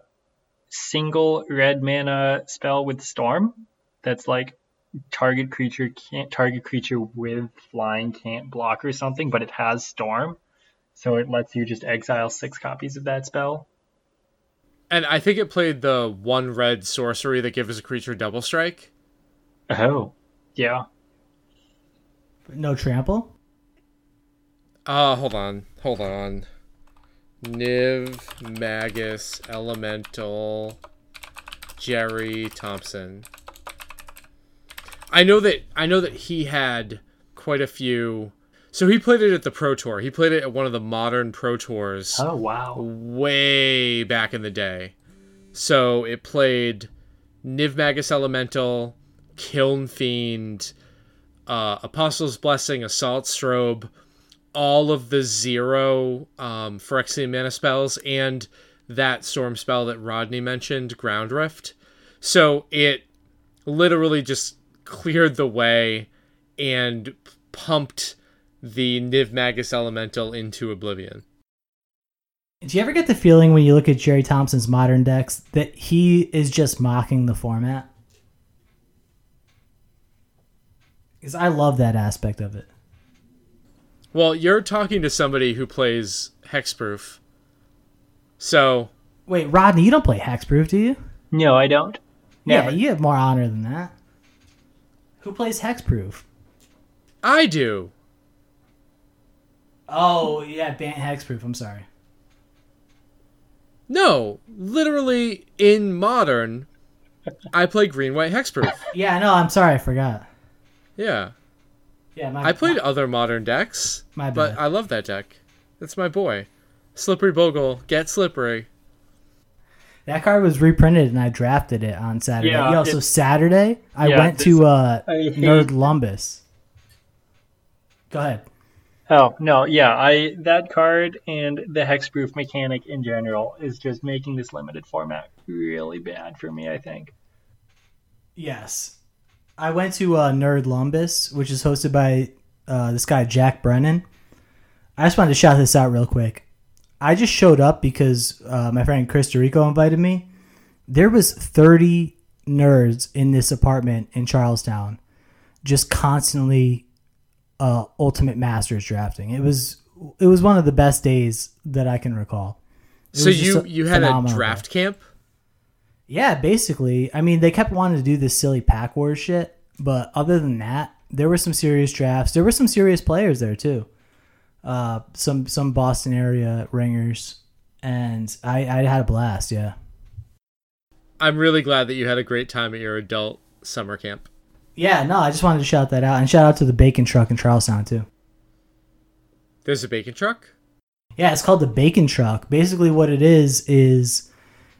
single red mana spell with storm. That's like target creature can't target creature with flying can't block or something, but it has storm, so it lets you just exile six copies of that spell. And I think it played the one red sorcery that gives a creature double strike. Oh, yeah. No trample. Uh, hold on, hold on. Nivmagus Elemental Gerry Thompson. I know that I know that he had quite a few. So he played it at the Pro Tour. He played it at one of the modern Pro Tours Oh wow. way back in the day. So it played Nivmagus Elemental, Kiln Fiend, uh, Apostle's Blessing, Assault Strobe, all of the zero um, Phyrexian mana spells, and that storm spell that Rodney mentioned, Ground Rift. So it literally just cleared the way and pumped the Nivmagus Elemental into oblivion. Do you ever get the feeling when you look at Gerry Thompson's modern decks that he is just mocking the format? Because I love that aspect of it. Well, you're talking to somebody who plays Hexproof. So, Wait, Rodney, you don't play Hexproof, do you? No, I don't. Yeah, Never. you have more honor than that. Who plays Hexproof? I do. Oh, yeah, Bant Hexproof. I'm sorry. No, literally in modern, I play green white hexproof. Yeah, no, I'm sorry. I forgot. Yeah, Yeah, my, I played other modern decks, My but. I love that deck. It's my boy, Slippery Bogle. Get slippery. That card was reprinted and I drafted it on Saturday. Yeah, Yeah, so Saturday I Yeah, went to uh, [LAUGHS] I Nerd Lumbus. Go ahead. Oh no, yeah, I that card and the hexproof mechanic in general is just making this limited format really bad for me. I think. Yes. I went to uh, Nerd Lumbus, which is hosted by uh, this guy, Jack Brennan. I just wanted to shout this out real quick. I just showed up because uh, my friend Chris Dorico invited me. There was 30 nerds in this apartment in Charlestown just constantly uh, Ultimate Masters drafting. It was it was one of the best days that I can recall. It So you you had a draft day. camp? Yeah, basically. I mean, they kept wanting to do this silly pack war shit, but other than that, there were some serious drafts. There were some serious players there too. Uh, some some Boston area ringers, and I I had a blast. Yeah, I'm really glad that you had a great time at your adult summer camp. yeah. No, I just wanted to shout that out and shout out to the Bacon Truck in Charlestown too. There's a bacon truck? Yeah, it's called the Bacon Truck. Basically, what it is is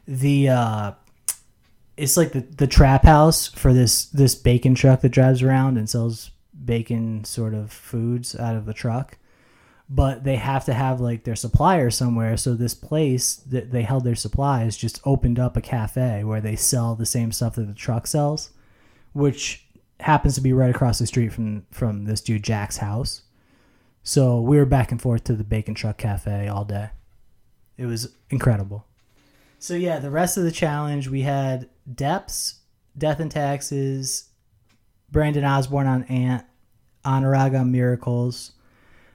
the uh, it's like the the trap house for this this bacon truck that drives around and sells bacon sort of foods out of the truck. But they have to have like their supplier somewhere. So this place that they held their supplies just opened up a cafe where they sell the same stuff that the truck sells, which happens to be right across the street from from this dude Jack's house. So we were back and forth to the Bacon Truck Cafe all day. It was incredible. So yeah, the rest of the challenge we had Depths, Death and Taxes, Brandon Osborne on Ant, Anurag on Miracles,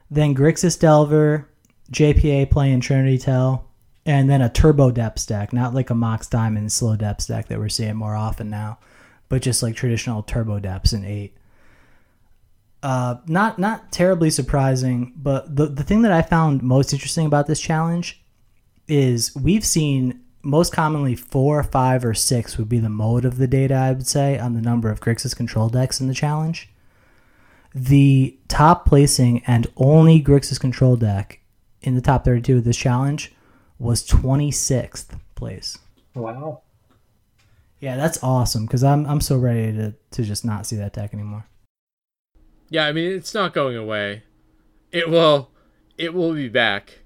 then Grixis Delver, JPA playing Trinity Tell, and then a Turbo Depth stack, not like a Mox Diamond slow depth stack that we're seeing more often now, but just like traditional Turbo Depths in eight uh, not not terribly surprising, but the the thing that I found most interesting about this challenge is we've seen most commonly four, five, or six would be the mode of the data. I would say on the number of Grixis control decks in the challenge. The top placing and only Grixis control deck in the top 32 of this challenge was 26th place. Wow. Yeah, that's awesome because I'm I'm so ready to to just not see that deck anymore. Yeah, I mean it's not going away. It will it will be back.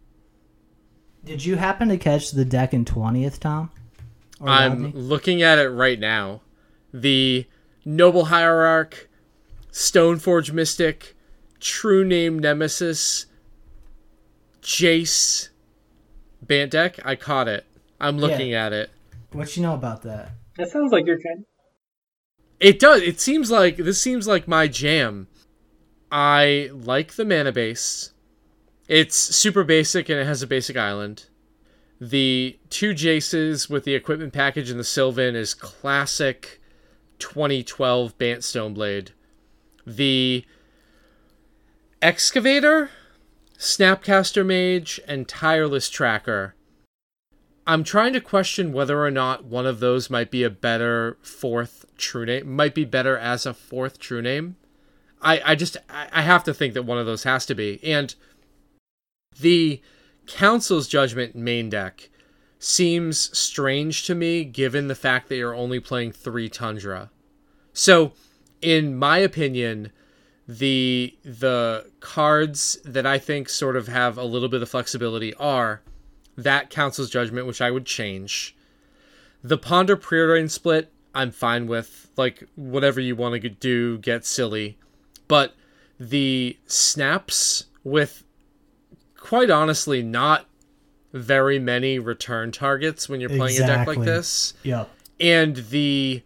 Did you happen to catch the deck in 20th, Tom? Or I'm Rodney? looking at it right now. The Noble Hierarch, Stoneforge Mystic, True Name Nemesis, Jace Bant deck. I caught it. I'm looking at it. What you know about that? That sounds like your kind. It does. It seems like this seems like my jam. I like the mana base. It's super basic and it has a basic island. The two Jaces with the equipment package and the Sylvan is classic 2012 Bant Stoneblade. The Excavator, Snapcaster Mage, and Tireless Tracker. I'm trying to question whether or not one of those might be a better fourth true name, might be better as a fourth true name. I, I just I have to think that one of those has to be. And the Council's Judgment main deck seems strange to me given the fact that you're only playing three Tundra. So, in my opinion, the the cards that I think sort of have a little bit of flexibility are that Council's Judgment, which I would change. The Ponder Preordain split, I'm fine with. Like, whatever you want to do, get silly. But the snaps with, quite honestly, not very many return targets when you're playing a deck like this Yep. and the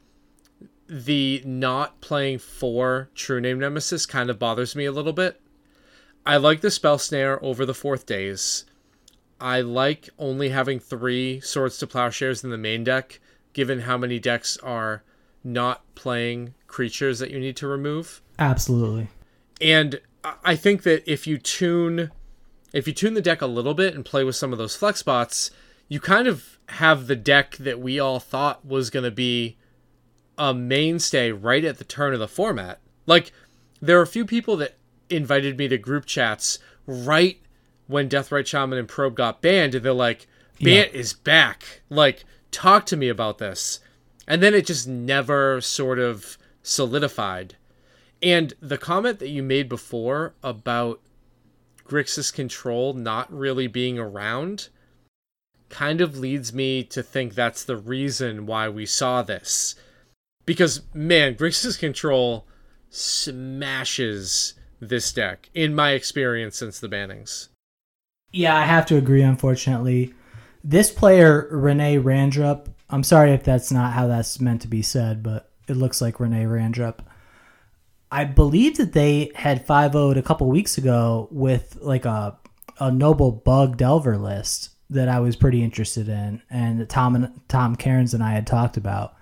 the not playing four true name nemesis kind of bothers me a little bit. I like the spell snare over the fourth Daze. I like only having three swords to plowshares in the main deck given how many decks are not playing creatures that you need to remove. Absolutely. and I- I think that if you tune if you tune the deck a little bit and play with some of those flex spots, you kind of have the deck that we all thought was going to be a mainstay right at the turn of the format. Like there are a few people that invited me to group chats right when Deathrite Shaman and Probe got banned and they're like, "Bant is back." Like talk to me about this. And then it just never sort of solidified. And the comment that you made before about Grixis control not really being around kind of leads me to think that's the reason why we saw this. Because, man, Grixis control smashes this deck, in my experience since the bannings. Yeah, I have to agree. Unfortunately, this player Renee Randrup. I'm sorry if that's not how that's meant to be said, but it looks like Renee Randrup. I believe that they had 5 0'd a couple weeks ago with like a a noble bug delver list that I was pretty interested in, and Tom and Tom Cairns and I had talked about.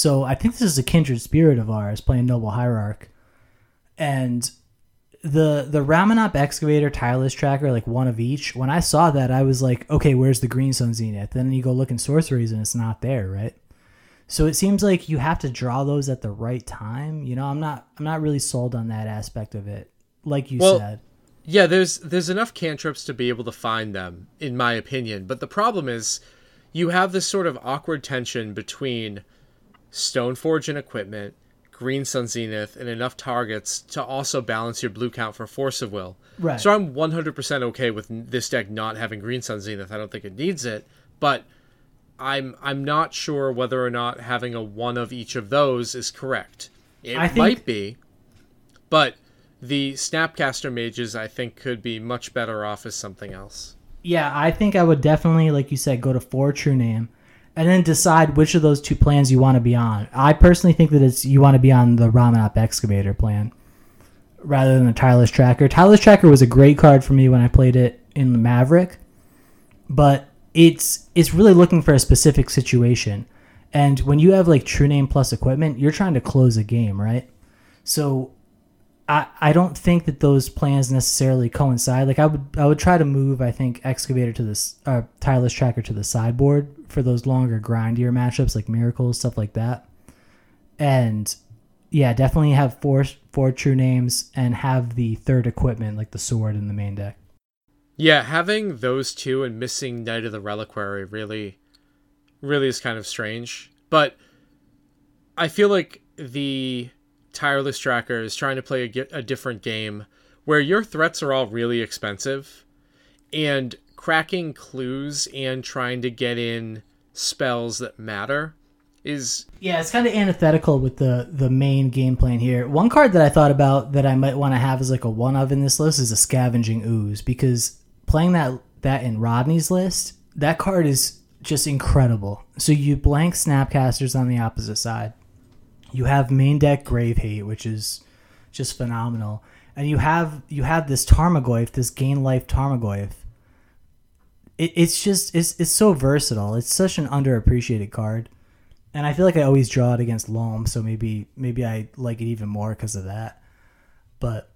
So I think this is a kindred spirit of ours playing Noble Hierarch, and the the Ramunap excavator tireless tracker like one of each. When I saw that, I was like, okay, where's the Green Sun Zenith? Then you go look in sorceries and it's not there, right? So it seems like you have to draw those at the right time. You know, I'm not I'm not really sold on that aspect of it. Like you Well, said. Yeah, there's there's enough cantrips to be able to find them, in my opinion. But the problem is, you have this sort of awkward tension between Stoneforge and equipment, Green Sun Zenith, and enough targets to also balance your blue count for Force of Will. Right. So I'm 100% okay with this deck not having Green Sun Zenith. I don't think it needs it, but I'm I'm not sure whether or not having a one of each of those is correct. It think- might be, but the Snapcaster mages I think could be much better off as something else. Yeah, I think I would definitely, like you said, go to four true name, and then decide which of those two plans you want to be on. I personally think that it's you want to be on the Ramunap Excavator plan rather than the Tireless Tracker. Tireless Tracker was a great card for me when I played it in the Maverick, but it's it's really looking for a specific situation. And when you have like true name plus equipment, you're trying to close a game, right? So I, I don't think that those plans necessarily coincide. Like I would I would try to move I think excavator to this uh, tireless tracker to the sideboard for those longer grindier matchups like miracles stuff like that. And yeah, definitely have four four true names and have the third equipment like the sword in the main deck. Yeah, having those two and missing Knight of the Reliquary really, really is kind of strange. But I feel like the Tireless Tracker is trying to play a, a different game where your threats are all really expensive and cracking clues and trying to get in spells that matter is Yeah, it's kind of antithetical with the the main game plan here. One card that I thought about that I might want to have as like a one of in this list is a scavenging ooze because playing that that in Rodney's list, that card is just incredible. So you blank snapcasters on the opposite side. You have main deck grave hate, which is just phenomenal. And you have you have this Tarmogoyf, this gain life Tarmogoyf. It, it's just it's it's so versatile. It's such an underappreciated card and I feel like I always draw it against Loam, so maybe maybe I like it even more because of that. But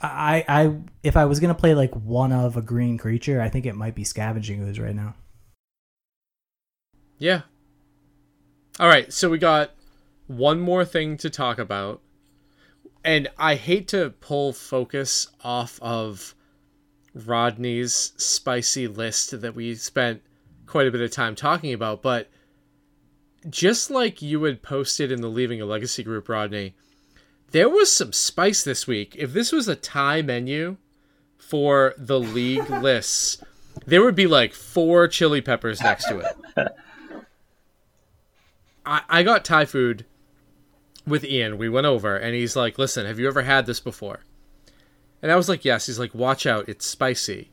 I I if I was gonna play like one of a green creature, I think it might be Scavenging Ooze right now. Yeah. All right, so we got one more thing to talk about. And I hate to pull focus off of Rodney's spicy list that we spent quite a bit of time talking about, but just like you had posted in the Leaving a Legacy group, Rodney, there was some spice this week. If this was a Thai menu for the league [LAUGHS] lists, there would be like four chili peppers next to it. [LAUGHS] I, I got Thai food with Ian. We went over and he's like, Listen, have you ever had this before? And I was like, Yes. He's like, Watch out, it's spicy.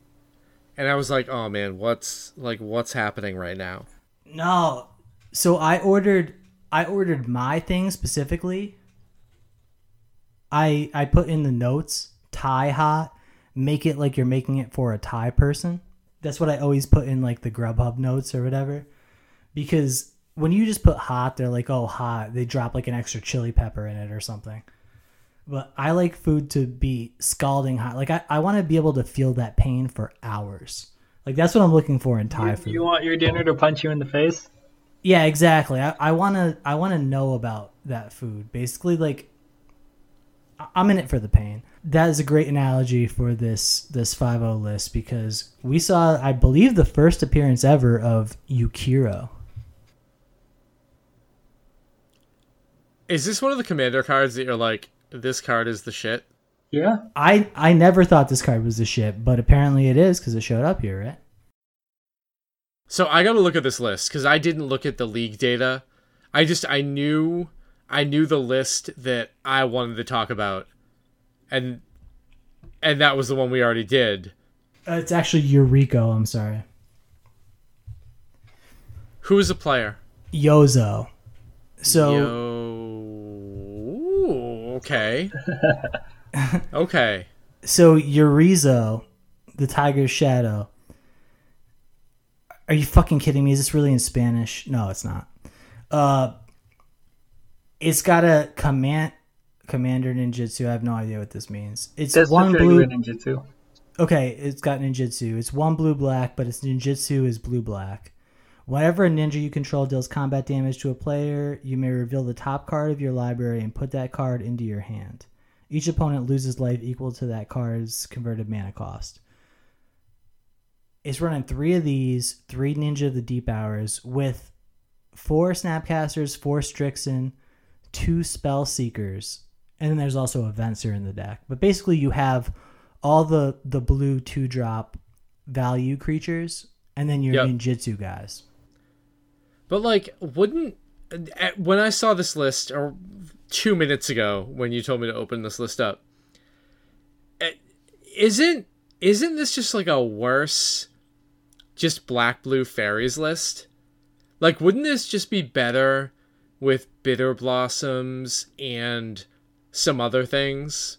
And I was like, Oh man, what's like what's happening right now? No, so I ordered I ordered my thing specifically. I I put in the notes Thai hot, make it like you're making it for a Thai person. That's what I always put in like the Grubhub notes or whatever, because when you just put hot, they're like, oh, hot. They drop like an extra chili pepper in it or something. But I like food to be scalding hot. Like I, I want to be able to feel that pain for hours. Like that's what I'm looking for in Thai food. You want your dinner to punch you in the face? Yeah, exactly. I, I wanna I wanna know about that food. Basically, like I'm in it for the pain. That is a great analogy for this this 5 list because we saw I believe the first appearance ever of Yukiro. Is this one of the commander cards that you're like, this card is the shit? Yeah. I I never thought this card was the shit, but apparently it is because it showed up here, right? So I got to look at this list because I didn't look at the league data. I just I knew I knew the list that I wanted to talk about, and and that was the one we already did. Uh, it's actually Yuriko. I'm sorry, Who is a player? Yozo. So Yo. Ooh, okay. [LAUGHS] okay. so Yurizo, the Tiger's Shadow, Are you fucking kidding me? Is this really in Spanish? No, it's not. Uh, it's got a command commander ninjutsu. I have no idea what this means. It's That's one the blue. ninjutsu. Okay, it's got ninjutsu. It's one blue black, but its ninjutsu is blue black. Whenever a ninja you control deals combat damage to a player, you may reveal the top card of your library and put that card into your hand. Each opponent loses life equal to that card's converted mana cost. It's running three of these, three Ninja of the Deep Hours, with four Snapcasters, four Strixen, two Spell Seekers, and then there's also a Venser in the deck. But basically, you have all the the blue two drop value creatures, and then your Yep. ninjutsu guys. But like, wouldn't uh, when I saw this list or two minutes ago when you told me to open this list up, eh, isn't isn't this just like a worse, just black blue fairies list? Like, wouldn't this just be better with bitter blossoms and some other things?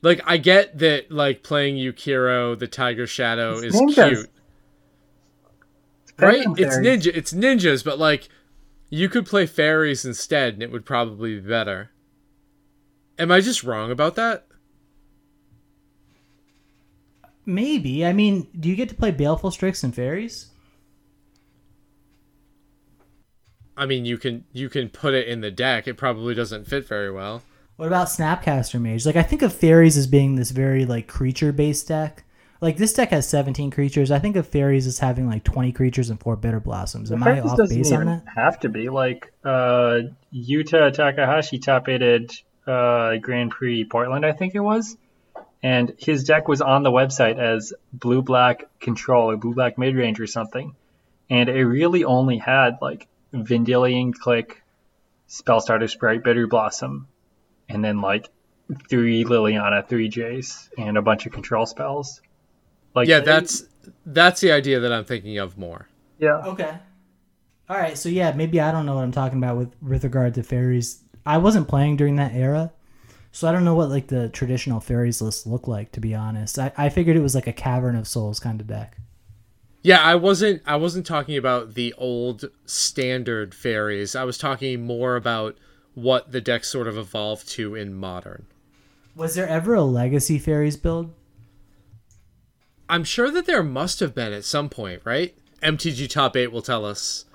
Like, I get that like playing Yuriko the Tiger Shadow is cute right? It's fairies. ninja. It's ninjas, but like you could play fairies instead, and it would probably be better. Am I just wrong about that? Maybe. I mean, do you get to play Baleful Strix and Fairies? I mean, you can you can put it in the deck. It probably doesn't fit very well. What about Snapcaster Mage? Like I think of fairies as being this very like creature based deck. Like this deck has 17 creatures. I think of fairies as having like 20 creatures and four bitter blossoms. Am I off base on that? have to be like uh, Yuta Takahashi top aided uh, Grand Prix Portland, I think it was, and his deck was on the website as blue black control or blue black mid range or something, and it really only had like Vendilion Clique, Spellstutter Sprite, Bitter Blossom, and then like three Liliana, three Jace, and a bunch of control spells. Like Yeah, they- that's that's the idea that I'm thinking of more. yeah. Okay. All right, so yeah, maybe I don't know what I'm talking about with with regard to fairies. I wasn't playing during that era, so I don't know what like the traditional fairies list looked like. To be honest, I, I figured it was like a Cavern of Souls kind of deck. Yeah, I wasn't I wasn't talking about the old standard fairies. I was talking more about what the deck sort of evolved to in modern. Was there ever a legacy fairies build? I'm sure that there must have been at some point, right? MTG Top 8 will tell us.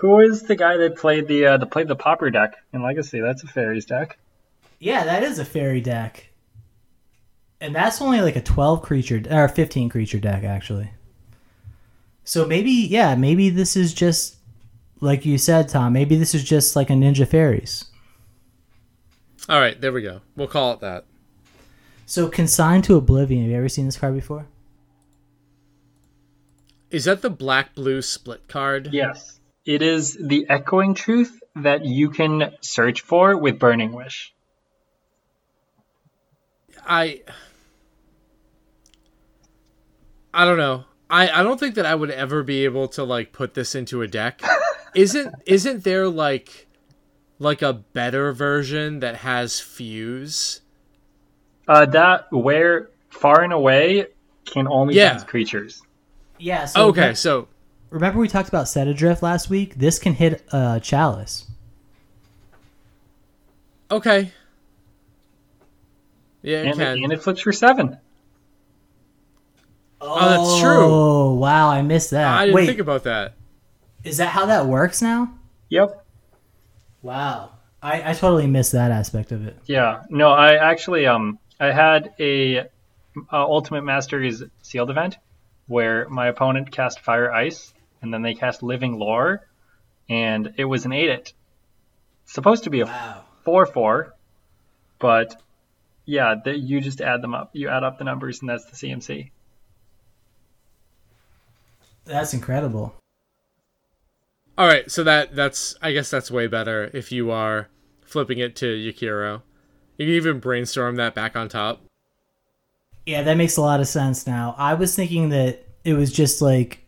Who is the guy that played the uh, that played the Popper deck in Legacy? That's a fairies deck. Yeah, that is a fairy deck. And that's only like a 12 creature or 15 creature deck actually. So maybe yeah, maybe this is just like you said Tom, maybe this is just like a ninja fairies. All right, there we go. We'll call it that. So consigned to oblivion, have you ever seen this card before? Is that the black blue split card? Yes, it is the echoing truth that you can search for with Burning Wish. I I don't know. I I don't think that I would ever be able to like put this into a deck. [LAUGHS] isn't isn't there like like a better version that has fuse? Uh, that where far and away can only Yeah. use creatures. Yeah, so Okay, re- so remember we talked about set adrift last week? This can hit uh chalice. okay. Yeah, it And, can. and it flips for seven. Oh, that's true. Oh, wow, I missed that. I didn't Wait, think about that. is that how that works now? Yep. Wow. I, I totally missed that aspect of it. Yeah. No, I actually um I had a uh, Ultimate Masters sealed event where my opponent cast Fire Ice and then they cast Living Lore, and it was an eight it. Supposed to be a Wow. four four, but yeah, the, you just add them up. You add up the numbers, and that's the CMC. That's incredible. All right, so that that's I guess that's way better if you are flipping it to Yuriko. You can even brainstorm that back on top. Yeah, that makes a lot of sense now. I was thinking that it was just like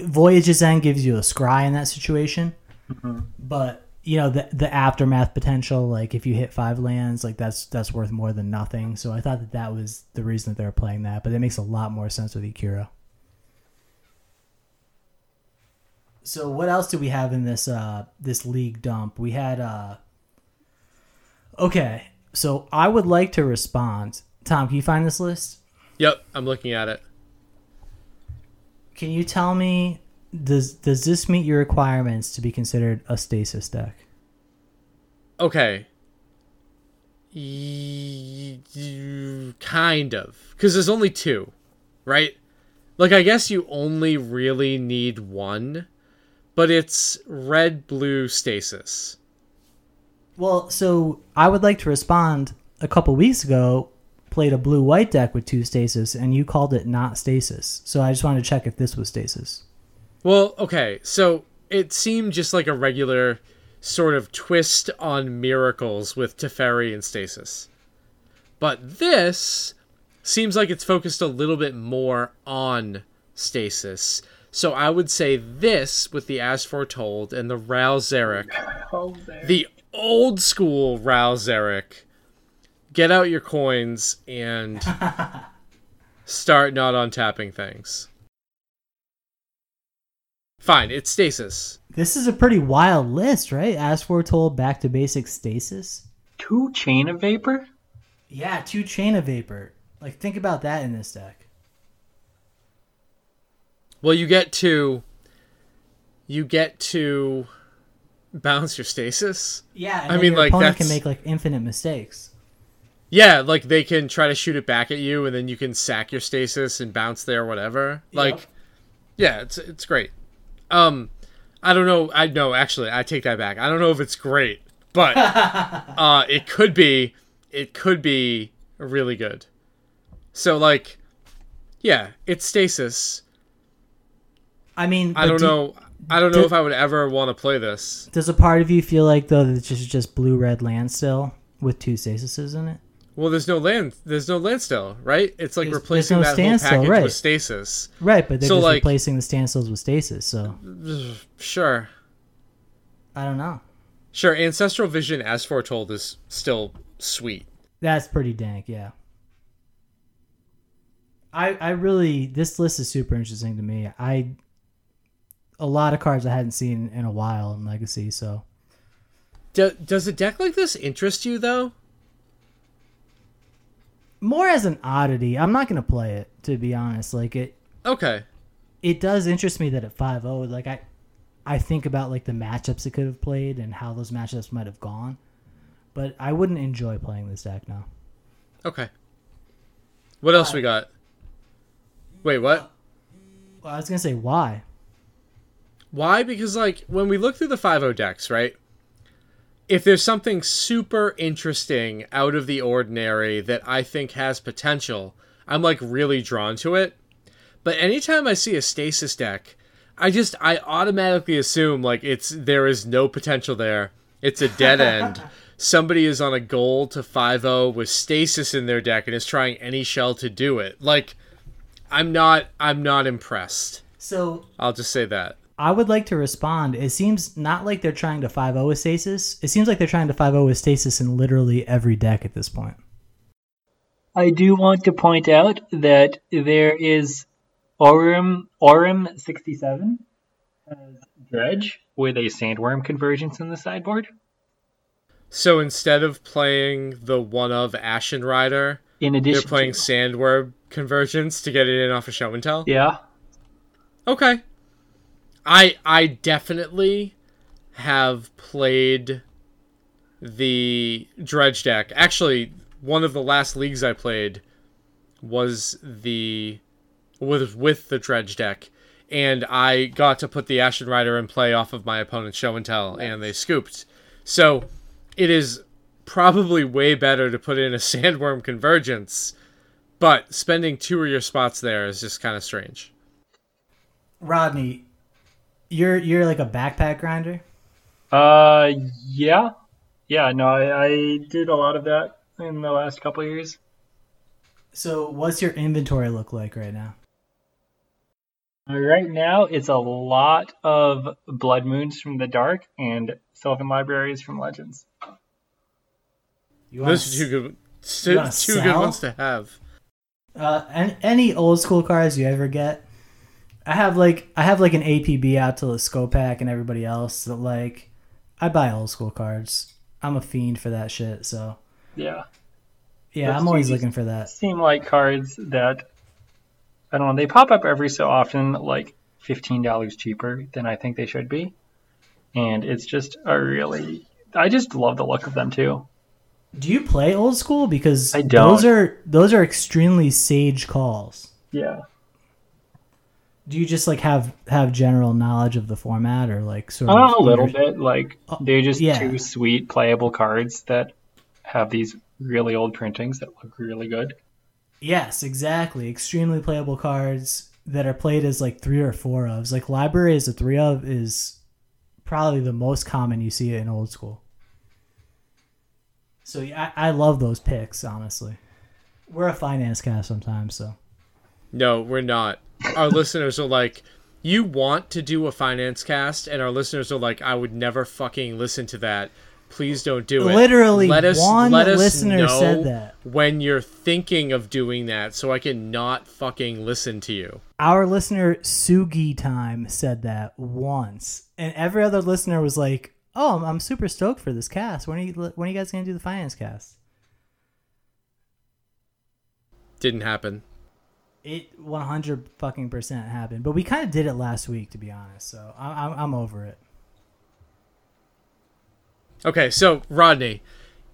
Voyage's End gives you a scry in that situation, but you know the the aftermath potential. Like if you hit five lands, like that's that's worth more than nothing. So I thought that that was the reason that they were playing that, but it makes a lot more sense with Yuriko. So what else do we have in this uh this league dump? We had uh Okay, so I would like to respond. Tom, can you find this list? Yep, I'm looking at it. Can you tell me does does this meet your requirements to be considered a stasis deck? Okay. Y- y- kind of. Because there's only two, right? Like, I guess you only really need one, but it's red blue stasis. Well, so I would like to respond. A couple weeks ago, played a blue white deck with two stasis, and you called it not stasis. So I just wanted to check if this was stasis. Well, okay, so it seemed just like a regular sort of twist on miracles with Teferi and stasis. But this seems like it's focused a little bit more on stasis. So I would say this with the As Foretold and the Ral Zarek, Oh, the old school Ral Zarek. Get out your coins and [LAUGHS] start not untapping things. Fine, it's stasis. This is a pretty wild list, right? As foretold, back to basic stasis. Two chain of vapor? Yeah, two chain of vapor. Like think about that in this deck. Well, you get to you get to bounce your stasis. Yeah, and I mean, your like, opponent can make like infinite mistakes. Yeah, like they can try to shoot it back at you, and then you can sack your stasis and bounce there, whatever. Like, yeah, it's it's great. Um, I don't know. I know actually, I take that back. I don't know if it's great, but [LAUGHS] uh, it could be. It could be really good. So like, yeah, it's stasis. I mean, I don't do- know. I don't know if I would ever want to play this. Does a part of you feel like though that it's just just blue red land still with two stasises in it? Well, there's no land. There's no land still, right? It's like There's- replacing there's no that whole package right. with stasis. Right, but they're So, just like- replacing the standstills with stasis. So [SIGHS] Sure, I don't know. sure. Ancestral Vision, as foretold, is still sweet. That's pretty dank, yeah. I I really this list is super interesting to me. I a lot of cards I hadn't seen in a while in Legacy, so Do, does a deck like this interest you though? More as an oddity. I'm not gonna play it to be honest. Like it Okay. it does interest me that at 5-0 like I I think about like the matchups it could have played and how those matchups might have gone. But I wouldn't enjoy playing this deck now. Okay. What else we got? Wait, what? Well, I was gonna say why. Why? Because like when we look through the 5-0 decks, right? If there's something super interesting out of the ordinary that I think has potential, I'm like really drawn to it. But anytime I see a stasis deck, I just I automatically assume like it's there is no potential there. It's a dead [LAUGHS] end. Somebody is on a goal to 5-0 with stasis in their deck and is trying any shell to do it. Like I'm not I'm not impressed. So I'll just say that. I would like to respond. It seems not like they're trying to 5 0 with stasis. It seems like they're trying to 5 0 with stasis in literally every deck at this point. I do want to point out that there is Aurum Aurum sixty seven has Dredge with a sandworm convergence in the sideboard. So instead of playing the one of Ashen Rider, In addition, they're playing to, Sandworm Convergence to get it in off of Show and Tell. yeah, Okay. I I definitely have played the Dredge deck. Actually, one of the last leagues I played was the was with the Dredge deck. And I got to put the Ashen Rider in play off of my opponent's show and tell, and they scooped. So it is probably way better to put in a [LAUGHS] Sandworm Convergence, but spending two of your spots there is just kind of strange. Rodney, you're you're like a backpack grinder. uh, yeah, yeah. No, I, I did a lot of that in the last couple of years. So what's your inventory look like right now? Uh, Right now, it's a lot of Blood Moons from the Dark and Sylvan Libraries from Legends. You want Those are two good, two, two good ones to have. uh, any, any old school cards you ever get? I have like I have like an APB out to the Scopac and everybody else that like I buy old school cards. I'm a fiend for that shit. So Yeah. yeah, Those I'm always looking for that. Seem like cards that I don't know, they pop up every so often like fifteen dollars cheaper than I think they should be. And it's just a really I just love the look of them too. Do you play old school? Because I don't. those are those are extremely sage calls. Yeah. Do you just like have have general knowledge of the format or like sort Uh, of a little bit. Like they're just yeah. two sweet playable cards that have these really old printings that look really good. Yes, exactly. Extremely playable cards that are played as like three or four ofs. Like library as a three of is probably the most common you see in old school. So yeah, I, I love those picks, honestly. We're a finance cast sometimes, so No, we're not. Our listeners are like, you want to do a finance cast, and our listeners are like, I would never fucking listen to that. Please don't do it. Literally, let us, one let us listener said that. when you're thinking of doing that, so I can not fucking listen to you. our listener Sugi Time said that once, and every other listener was like, "Oh, I'm, I'm super stoked for this cast. When are you when are you guys gonna do the finance cast?" Didn't happen. It 100 fucking percent happened, but we kind of did it last week, to be honest. So I, I'm I'm over it. Okay, so Rodney,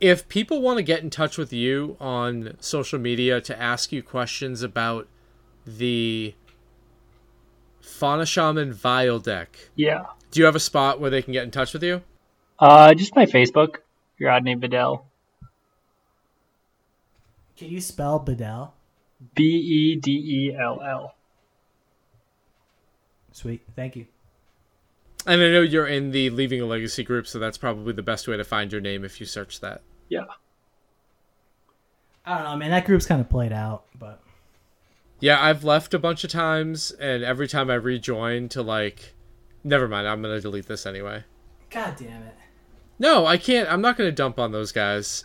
if people want to get in touch with you on social media to ask you questions about the Fauna Shaman Vial deck, Yeah. do you have a spot where they can get in touch with you? Uh, just my Facebook, Rodney Bedell. Can you spell Bedell? B E D E L L. Sweet, thank you. And I know you're in the Leaving a Legacy group, so that's probably the best way to find your name if you search that. Yeah. I don't know, man. That group's kind of played out, but Yeah, I've left a bunch of times, and every time I rejoin to like, never mind, I'm gonna delete this anyway. god damn it. No, I can't. I'm not gonna dump on those guys.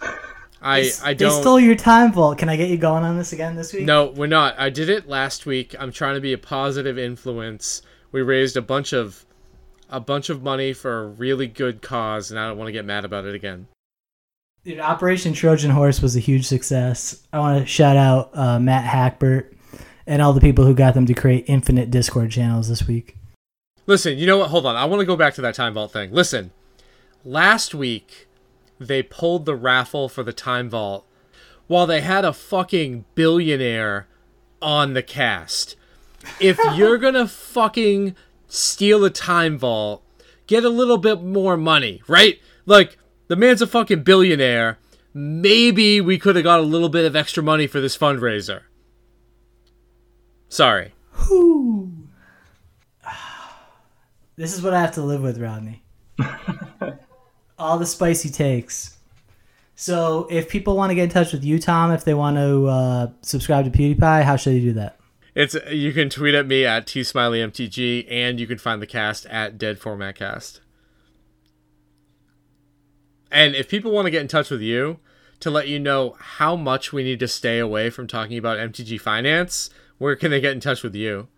I They- I don't. stole your time vault. Can I get you going on this again this week? No, we're not. I did it last week. I'm trying to be a positive influence. We raised a bunch of a bunch of money for a really good cause, and I don't want to get mad about it again. Dude, Operation Trojan Horse was a huge success. I want to shout out uh, Matt Hackbert and all the people who got them to create infinite Discord channels this week. Listen, you know what? Hold on. I want to go back to that time vault thing. Listen, last week they pulled the raffle for the time vault while they had a fucking billionaire on the cast. If [LAUGHS] you're gonna fucking steal a time vault, get a little bit more money, right? Like, the man's a fucking billionaire. Maybe we could have got a little bit of extra money for this fundraiser. Sorry. Whew. [SIGHS] This is what I have to live with, Rodney. [LAUGHS] all the spicy takes. So, if people want to get in touch with you, Tom, if they want to uh, subscribe to PewDiePie, how should they do that? It's you can tweet at me at tsmileymtg and you can find the cast at Dead Format Cast. And if people want to get in touch with you to let you know how much we need to stay away from talking about MTG finance, where can they get in touch with you?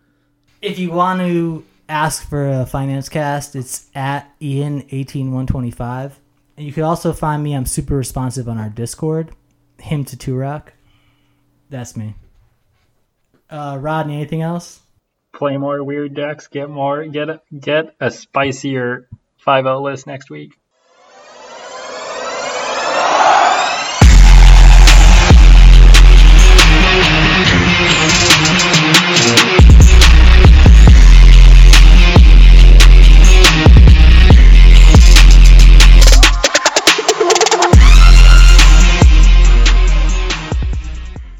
If you want to ask for a finance cast, it's at Ian18125. And you can also find me. I'm super responsive on our Discord. Him to Turok. That's me. Uh, Rodney, anything else? Play more weird decks. Get more. Get a, get a spicier 5-0 list next week.